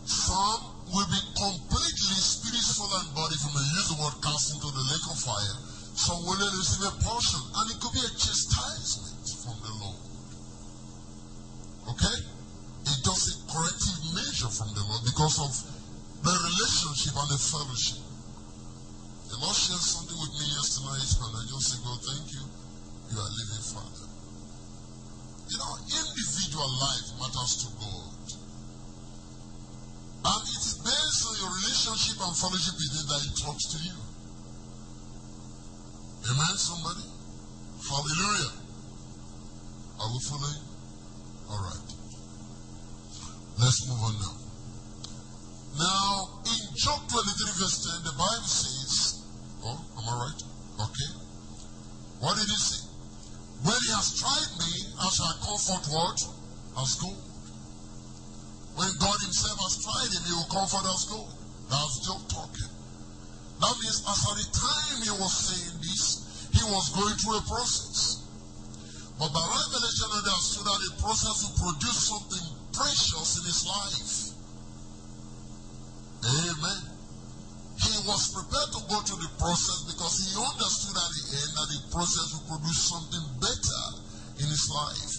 Some will be completely spirit, soul, and body from the use of word cast into the lake of fire. Some will receive a portion, and it could be a chastisement from the Lord. Okay? It does a corrective measure from the Lord because of the relationship and the fellowship. The Lord shared something with me yesterday, and I just said, God, thank you. You are living Father. You know, individual life matters to God. And it is based on your relationship and fellowship with Him that He talks to you. Amen, somebody? Hallelujah. Are we following? All right. Let's move on now. Now, in Job 23, verse 10, the Bible says, Oh, am I right? Okay. What did he say? When he has tried me, I shall comfort what? As gold. When God himself has tried him, he will comfort us gold. That's Job talking. That means as at the time he was saying this, he was going through a process. But by revelation, understood that the process will produce something precious in his life. Amen. He was prepared to go through the process because he understood at the end that the process would produce something better in his life.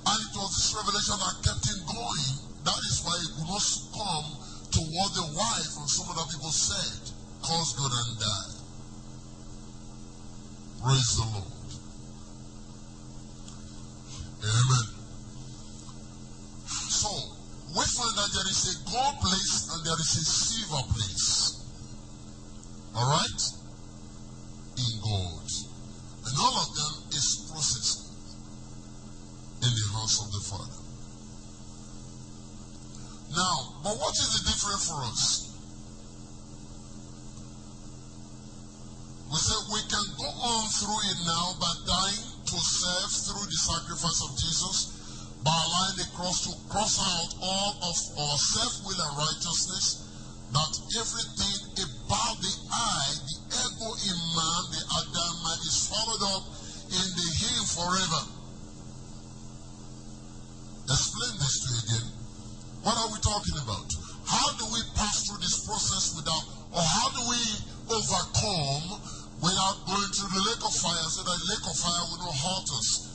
And it was this revelation that kept him going. That is why he could not succumb to what the wife and some other people said, cause God and die. Praise the Lord. Amen. We find that there is a gold place and there is a silver place. Alright? In gold. And all of them is processed in the house of the Father. Now, but what is the difference for us? We say we can go on through it now by dying to serve through the sacrifice of Jesus, by allowing the cross to cross out all of our self-will and righteousness, that everything about the I, the ego in man, the Adam man, is swallowed up in the Him forever. Explain this to you again. What are we talking about? How do we pass through this process without, or how do we overcome without going to the lake of fire so that the lake of fire will not hurt us?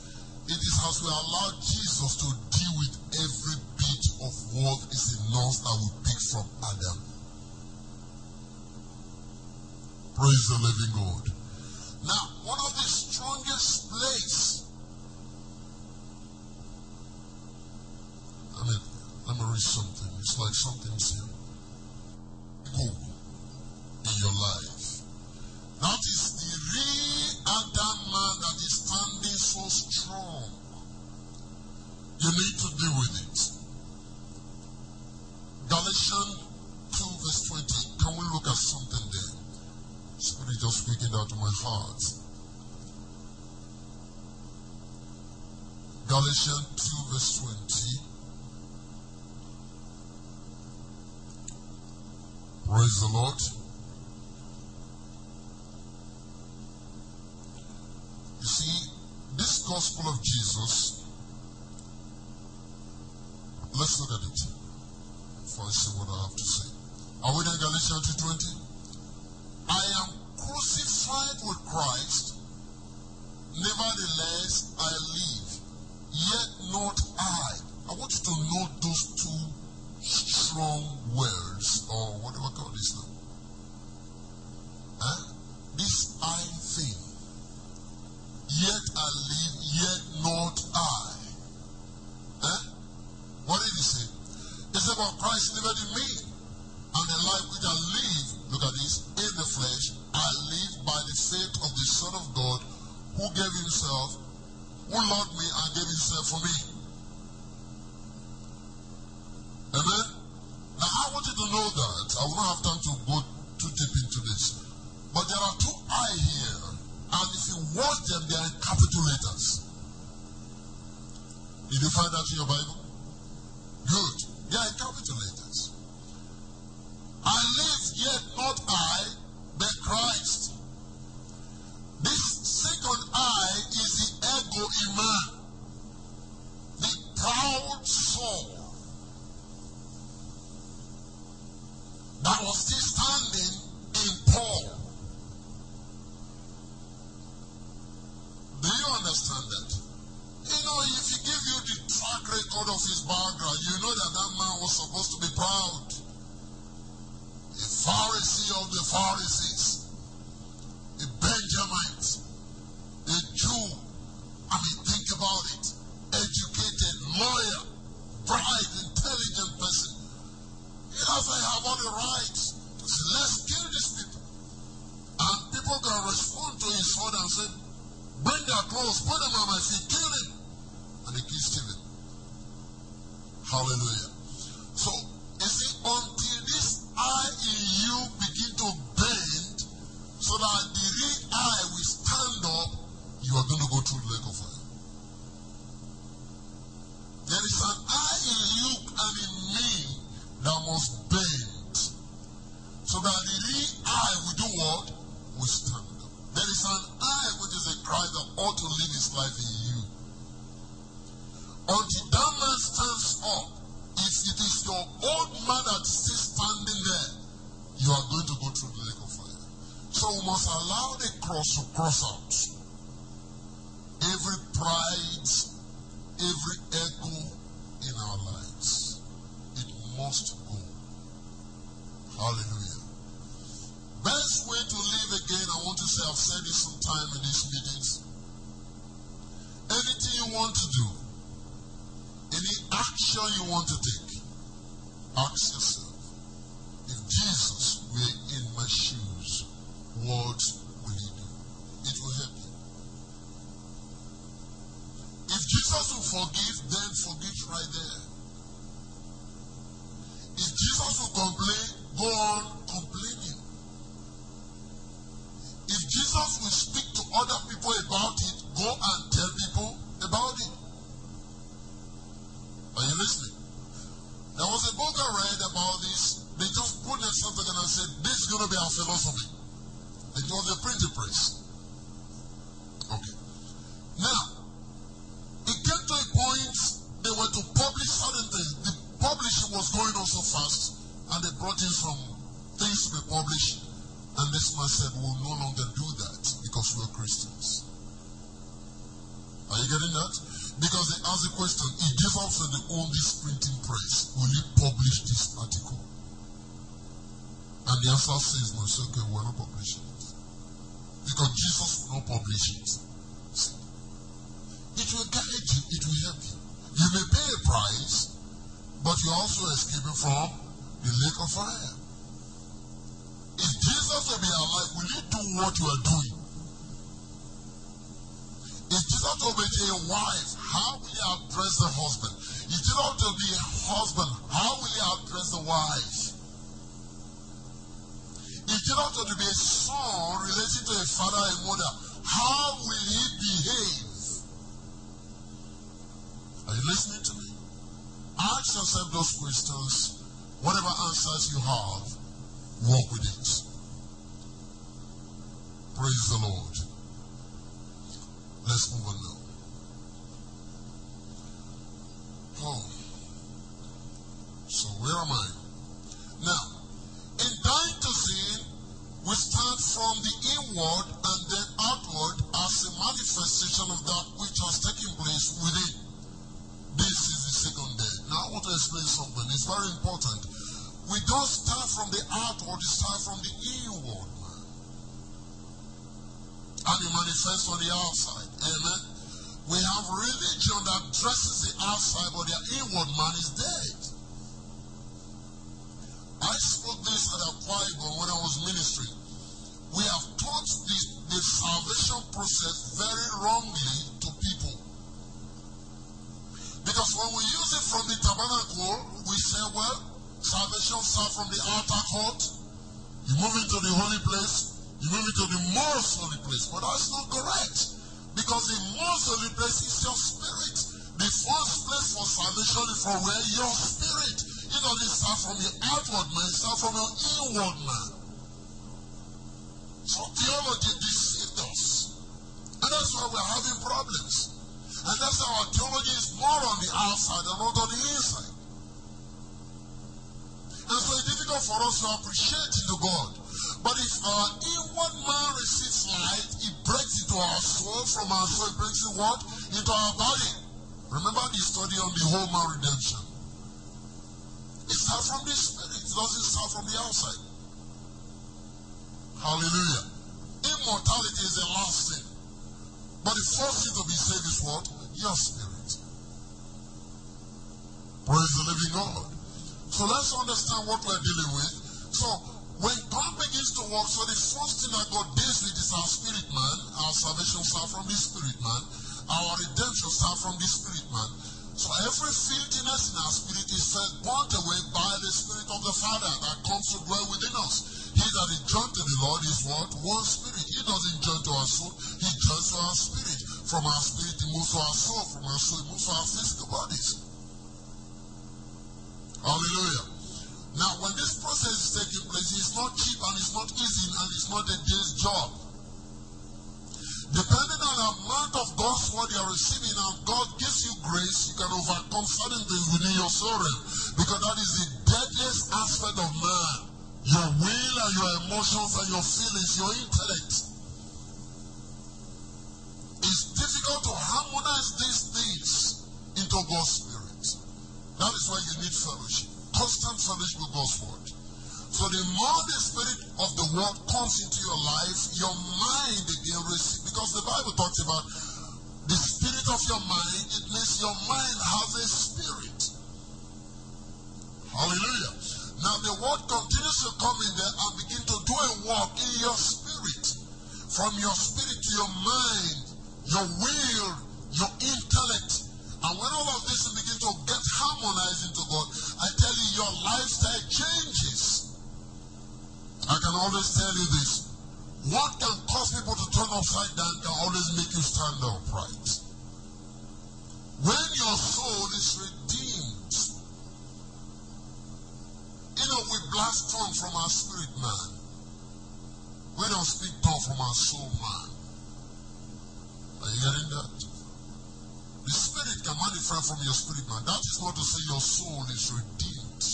It is as we allow Jesus to deal with every bit of what is in us that we pick from Adam. Praise the living God. Now, one of the strongest place. I mean, let me read something. It's like something's here. Go in your life. That is the real Adam man that is standing so strong. You need to deal with it. Galatians 2 verse 20. Can we look at something there? Spirit just speaking out to my heart. Galatians 2 verse 20. Praise the Lord. You see, this gospel of Jesus, let's look at it before I say what I have to say. Are we in Galatians 2.20? I am crucified with Christ, nevertheless I live, yet not I. I want you to note those two strong words, or what do I call this now? Huh? This I thing. Yet I live, yet not I. Huh? What did he say? He said, But Christ liveth in me, and the life which I live, look at this, in the flesh, I live by the faith of the Son of God, who gave himself, who loved me and gave himself for me. Amen? Now I want you to know that. I will not have time to go too deep into this. But there are two I here. And if you watch them, they are letters. Did you find that in your Bible? Action you want to take, ask yourself, if Jesus were in my shoes, what will he do? It will help you. If Jesus will forgive, then forgive right there. If Jesus will complain, go on complaining. If Jesus will speak to other people about it, go and tell people about it. Are you listening? There was a book I read about this. They just put themselves together and said, This is going to be our philosophy. It was a printing press. Okay. Now, it came to a point they were to publish certain things. The publishing was going on so fast, and they brought in some things to be published. And this man said, We'll no longer do that because we're Christians. Are you getting that? Because they asked the question, if Jesus said they own this printing press, will he publish this article? And the answer says, no, it's okay, we're not publishing it. Because Jesus will not publish it. It will guide you, it will help you. You may pay a price, but you're also escaping from the lake of fire. If Jesus will be alive, will you do what you are doing? If Jesus will be a wife, how will he address the husband? If Jesus will be a husband, how will he address the wife? If Jesus will be a son relating to a father and mother, how will he behave? Are you listening to me? Ask yourself those questions. Whatever answers you have, walk with it. Praise the Lord. Let's move on now. Oh. So where am I? Now, in dying to sin, we start from the inward and then outward as a manifestation of that which has taken place within. This is the second day. Now I want to explain something. It's very important. We don't start from the outward, we start from the inward and it manifests on the outside. Amen. We have religion that dresses the outside, but their inward man is dead. I spoke this at Akwa Ibom when I was ministering. We have taught the, the salvation process very wrongly to people. Because when we use it from the tabernacle, we say, well, salvation starts from the outer court. You move into the holy place, you move into the most holy place. But that's not correct. Because the most holy place is your spirit. The first place for salvation is from where your spirit. It doesn't start from your outward man, it starts from your inward man. So theology deceived us. And that's why we're having problems. And that's why our theology is more on the outside and not on the inside. And so it's difficult for us to appreciate the God but if uh, our inward man receives light, it breaks into our soul. From our soul, it breaks in what? Into our body. Remember the study on the whole man redemption. It starts from the spirit, it doesn't start from the outside. Hallelujah. Immortality is the last thing. But the first thing to be saved is what? Your spirit. Praise the living God. So let's understand what we're dealing with. So when God begins to work, so the first thing that God deals with is our spirit man. Our salvation starts from the spirit man. Our redemption starts from the spirit man. So every filthiness in our spirit is first burnt away by the spirit of the Father that comes to dwell within us. He that is joined to the Lord is what? One spirit. He doesn't join to our soul. He joins to our spirit. From our spirit, he moves to our soul. From our soul, he moves to our physical bodies. Hallelujah. Now, when this process is taking place, it's not cheap and it's not easy and it's not a day's job. Depending on the amount of God's word you're receiving and God gives you grace, you can overcome certain things within your soul because that is the deadliest aspect of man. Your will and your emotions and your feelings, your intellect. It's difficult to harmonize these things into God's spirit. That is why you need fellowship constant fellowship with God's word. So the more the spirit of the word comes into your life, your mind again receives, because the Bible talks about the spirit of your mind, it means your mind has a spirit. Hallelujah. Now the word continues to come in there and begin to do a work in your spirit. From your spirit to your mind, your will, your intellect, and when all of this begin to get harmonized into God, I tell you, your lifestyle changes. I can always tell you this. What can cause people to turn upside down can always make you stand upright. When your soul is redeemed, you know, we blast tongue from our spirit man. We don't speak tongue from our soul man. Are you getting that? The spirit can manifest from your spirit man. That is not to say your soul is redeemed.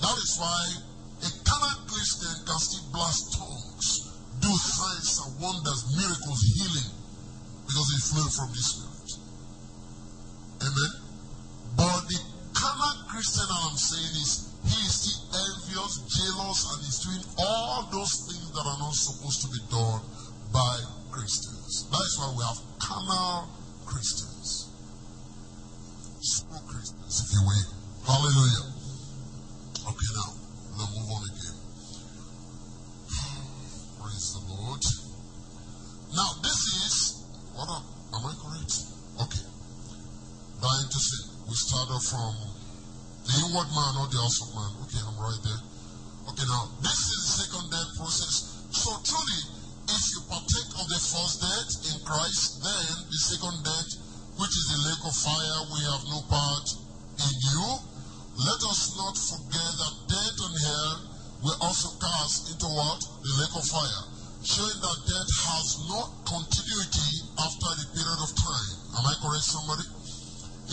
That is why a carnal Christian can still blast tongues, do signs and wonders, miracles, healing, because it flow from the Spirit. Amen. But the carnal Christian, I'm saying, is he is still envious, jealous, and he's doing all those things that are not supposed to be done by Christians. That is why we have carnal Christians. Small Christians, if you will. Hallelujah. Okay, now, let's move on again. [sighs] Praise the Lord. Now, this is, what am, am I correct? Okay. Dying to sin. We started from the inward man or the outward man. Okay, I'm right there. Okay, now, this is the second death process. So, truly, if you partake of the first death in Christ, then the second death, which is the lake of fire, we have no part in you. Let us not forget that death and hell were also cast into what? The lake of fire. Showing that death has no continuity after the period of time. Am I correct, somebody?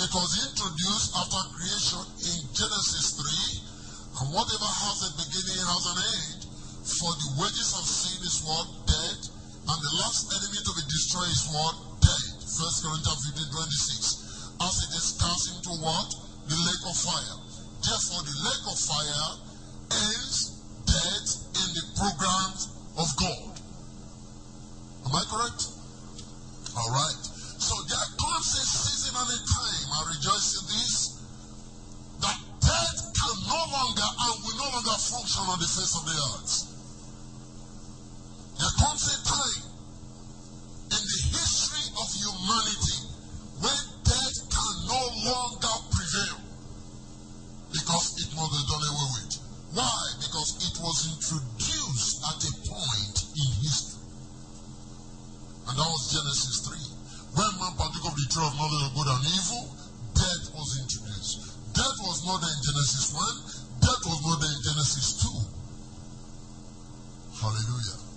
It was introduced after creation in Genesis 3, and whatever has a beginning has an end. For the wages of sin is what? Death. And the last enemy to be destroyed is what? Death. 1 Corinthians 15 26. As it is cast into what? The lake of fire. Therefore, the lake of fire ends death in the programs of God. Am I correct? All right. So there comes a season and a time, I rejoice in this, that death can no longer and will no longer function on the face of the earth. There comes a time in the history of humanity when death can no longer prevail because it must be done away with. Why? Because it was introduced at a point in history. And that was Genesis 3. When man partook of the tree of knowledge of good and evil, death was introduced. Death was not there in Genesis 1, death was not there in Genesis 2. Hallelujah.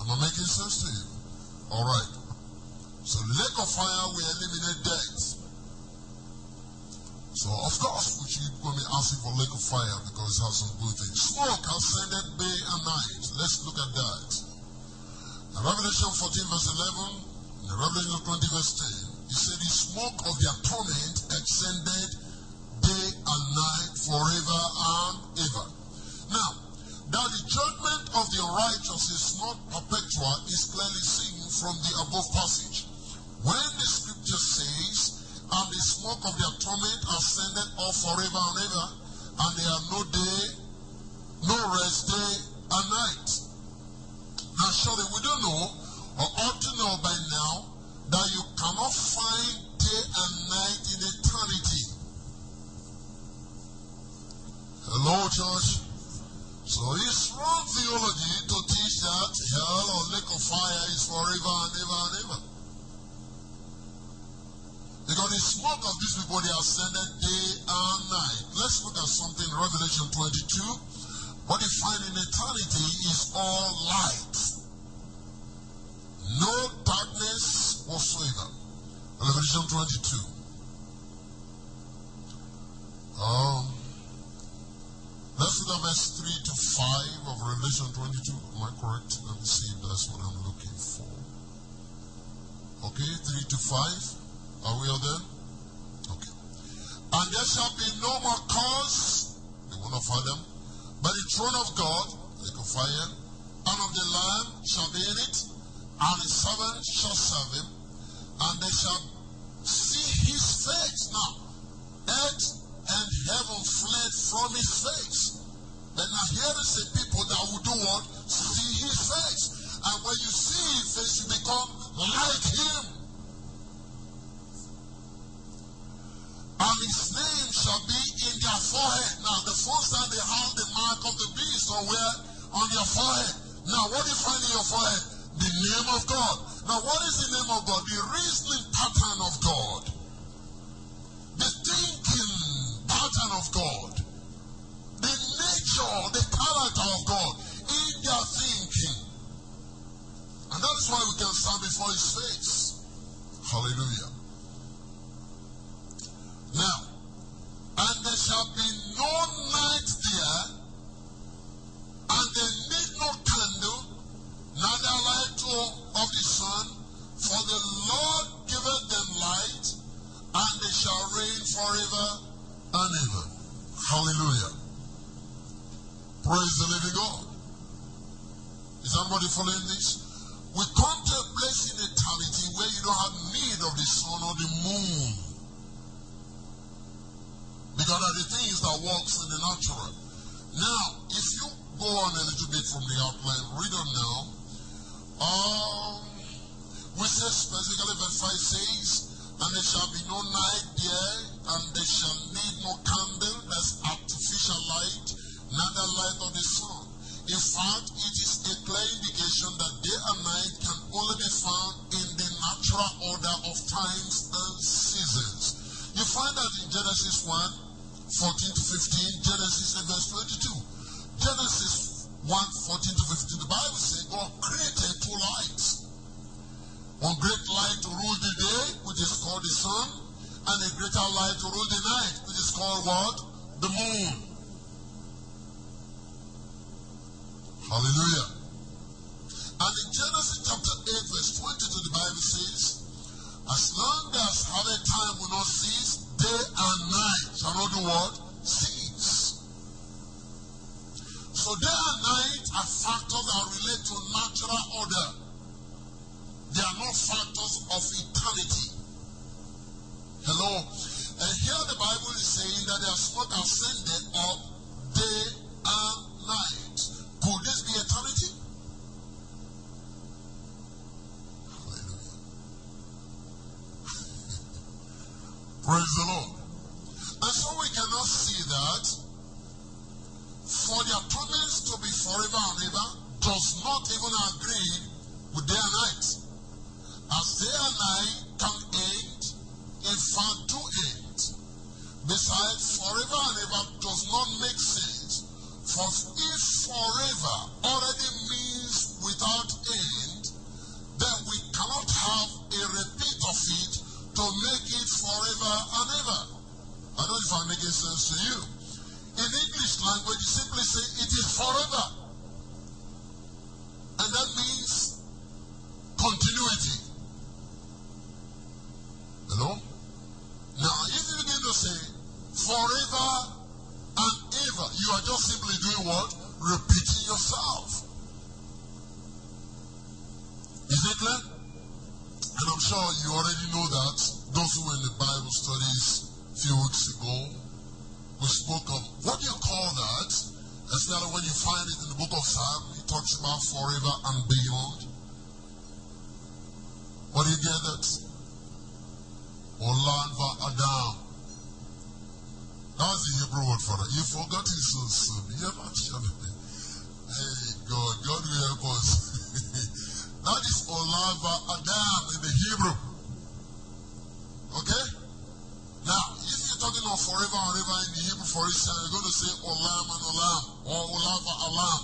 Am I making sense to you? Alright. So lake of fire will eliminate death. So of course we should going to ask him for lake of fire because it has some good things. Smoke ascended day and night. Let's look at that. In Revelation 14 verse 11, in Revelation 20 verse 10, he said the smoke of their torment ascended day and night forever and ever. Now, that the judgment of the righteous is not perpetual is clearly seen from the above passage. When the scripture says, and the smoke of their torment ascended up forever and ever, and there are no day, no rest day and night. Now, surely we don't know, or ought to know by now, that you cannot find day and night in eternity. Hello, church. So it's wrong theology to teach that hell or lake of fire is forever and ever and ever. Because the smoke of these people, they ascended day and night. Let's look at something Revelation 22. What you find in eternity is all light. No darkness whatsoever. Revelation 22. Um, at verse 3 to 5 of Revelation 22. Am I correct? Let me see if that's what I'm looking for. Okay, 3 to 5. Are we all there? Okay. And there shall be no more cause, they will not find them, but the throne of God, like a fire, and of the Lamb shall be in it, and his servants shall serve him, and they shall see his face. Now, earth and heaven fled from his face. But now here is a people that will do what? See his face. And when you see his face, you become like him. And his name shall be in their forehead. Now, the first time they have the mark of the beast on where? on your forehead. Now, what do you find in your forehead? The name of God. Now, what is the name of God? The reasoning pattern of God. The thinking pattern of God. The nature, the character of God in their thinking. And that is why we can stand before His face. Hallelujah. Now, and there shall be no night there, and they need no candle, neither light of the sun, for the Lord giveth them light, and they shall reign forever and ever. Hallelujah. Praise the living God. Is anybody following this? We come to a place in eternity where you don't have need of the sun or the moon. Because are the things that works in the natural. Now, if you go on a little bit from the outline, read on now. Um, we say specifically verse 5 says, And there shall be no night there, and they shall need no candle, that's artificial light, neither light of the sun. In fact, it is a clear indication that day and night can only be found in the natural order of times and seasons. You find that in Genesis 1, 14 to 15, Genesis verse 22. Genesis 1, 14 to 15, the Bible says God created two lights. One great light to rule the day, which is called the sun, and a greater light to rule the night, which is called what? The moon. Hallelujah. And in Genesis chapter 8, verse 22, the Bible says, As long as have a time will not cease, day and night shall not do what? Cease. So day and night are factors that relate to natural order. They are not factors of eternity. Hello? And here the Bible is saying that they are not ascended of day and night. Could this be eternity? Praise the Lord. And so we cannot see that for their promise to be forever and ever does not even agree with day and night. As day and night can end, in fact do end. Besides, forever and ever does not make sense. For if forever already means without end, then we cannot have a repeat of it to make it forever and ever. I don't know if I'm making sense to you. In English language, you simply say it is forever. And that means continuity. Hello? Now, if you begin to say forever and ever, you are just simply doing what? Repeating yourself. Is it clear? And I'm sure you already know that. Those who were in the Bible studies a few weeks ago, we spoke of what do you call that? Especially when you find it in the book of Psalm, it talks about forever and beyond. What do you get that? Olanva Adam. That's the Hebrew word for it. You forgot it so soon. You're not sure. Hey, God, God will help us. that is Olava Adam in the Hebrew. Okay? Now, if you're talking of forever and ever in the Hebrew, for instance, you're going to say Olam and Olam or Olava Alam.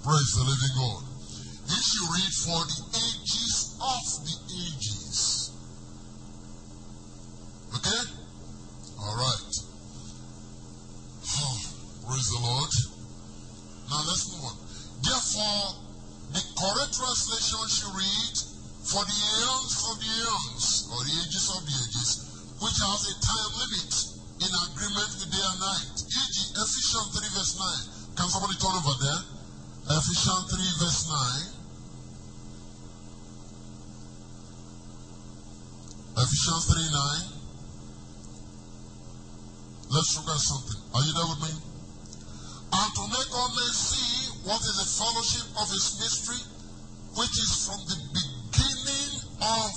Praise the living God. If you read 40, Something. Are you there with me? And to make all men see what is the fellowship of his mystery, which is from the beginning of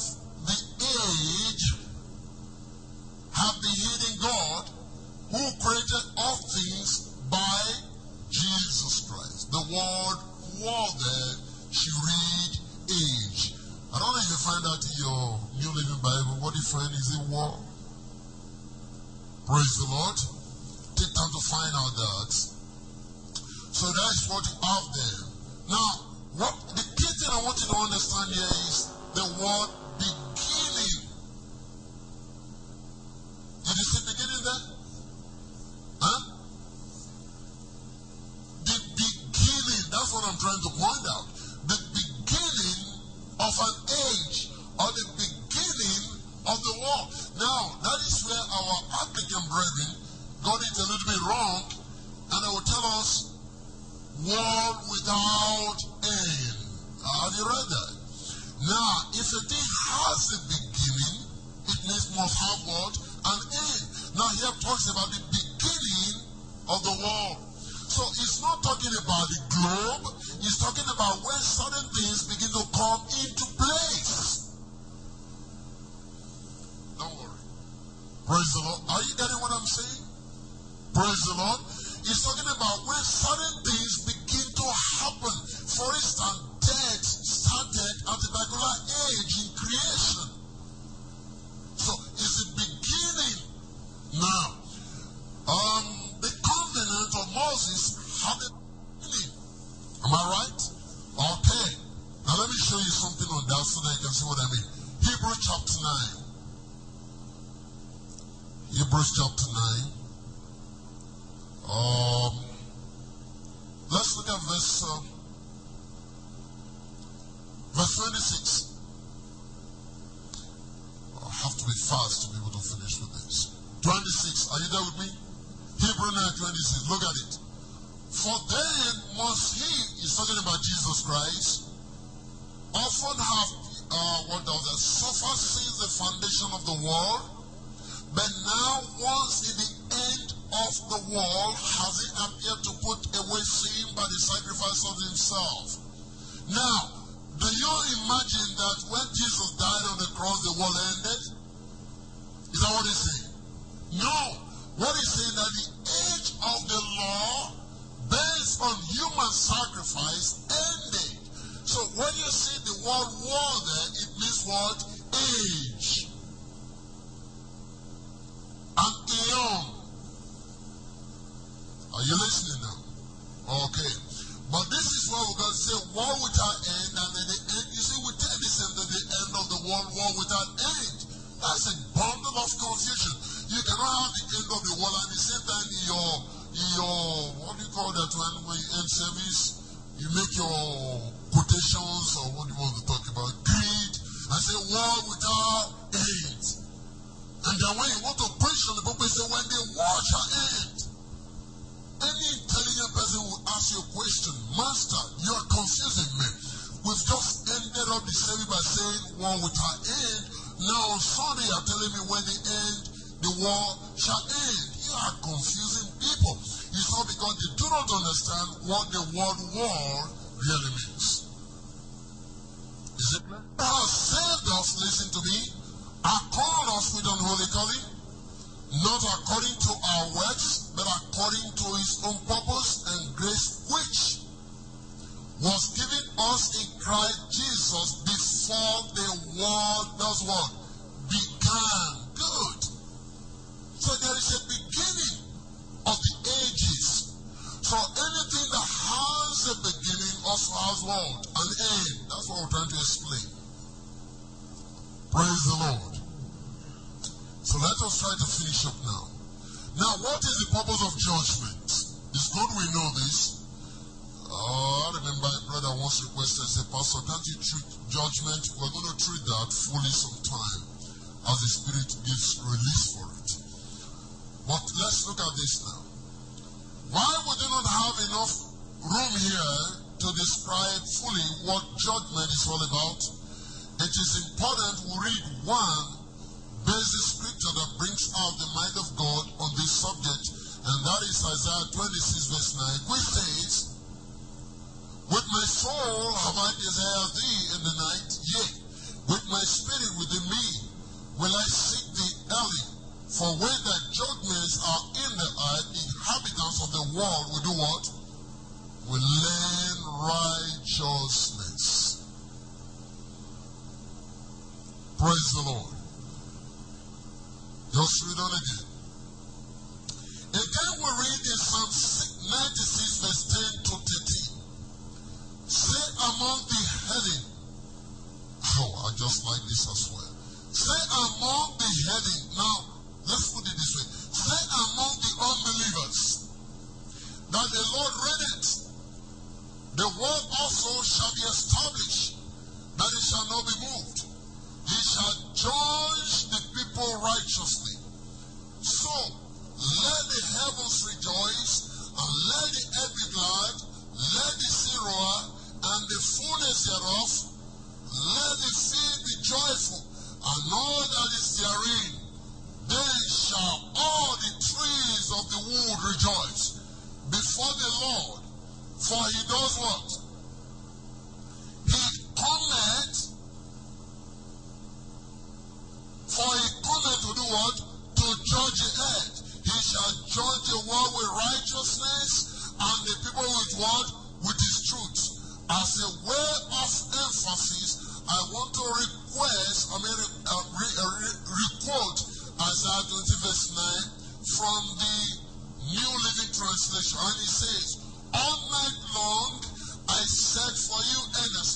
the age, have been hid in God, who created all things by Jesus Christ. The word war there, she read age. I don't know if you find that in your New Living Bible. What do you find? Is it war? Praise the Lord. Take time to find out that. So that's what you have there. Now, what the key thing I want you to understand here is the word beginning. Did you see the beginning there? Huh? The beginning, that's what I'm trying to point out. The beginning of an age or the beginning of the war. Now, that is where our African brethren got it a little bit wrong, and they will tell us, war without end. Have you read that? Now, if a thing has a beginning, it must have what? An end. Now, here talks about the beginning of the world. So, it's not talking about the globe, it's talking about when certain things begin to come into place. Don't worry. Praise the Lord. Are you getting what I'm saying? Praise the Lord. He's talking about when certain things. For instance, was given us in Christ Jesus before the world does what? Began. Good. So there is a beginning of the ages. So anything that has a beginning also has what? An end. That's what we're trying to explain. Praise the Lord. So let us try to finish up now. Now, what is the purpose of judgment? It's good we know this. Oh, I remember once requested, Pastor, can't you treat judgment? We're going to treat that fully sometime as the Spirit gives release for it. But let's look at this now. Why would they not have enough room here to describe fully what judgment is all about? It is important we read one basic scripture that brings out the mind of God on this subject, and that is Isaiah 26, verse 9, which says, with my soul have I desired thee in the night, yea, with my spirit within me will I seek thee early. For when thy judgments are in the earth, inhabitants of the world will do what? Will learn righteousness. Praise the Lord. Just read on again. Again, we read in Psalm 96, verse 10 to 13. Say among the heathen. Oh, I just like this as well. Say among the heathen. Now, let's put it this way. Say among the unbelievers that the Lord reigneth. The word also shall be established, that it shall not be moved. He shall judge the people righteously. So, let the heavens rejoice, and let the earth be glad, let the sea roar, and the fullness thereof, let the field be joyful, and all that is therein. Then shall all the trees of the wood rejoice before the Lord, for he does what? He cometh, for he cometh to do what? To judge the earth. He shall judge the world with righteousness, and the people with what? With his truth. As a way of emphasis, I want to request, I mean, uh, re, uh, re, requote Isaiah 20 verse 9 from the New Living Translation. And it says, All night long I search for you earnestly.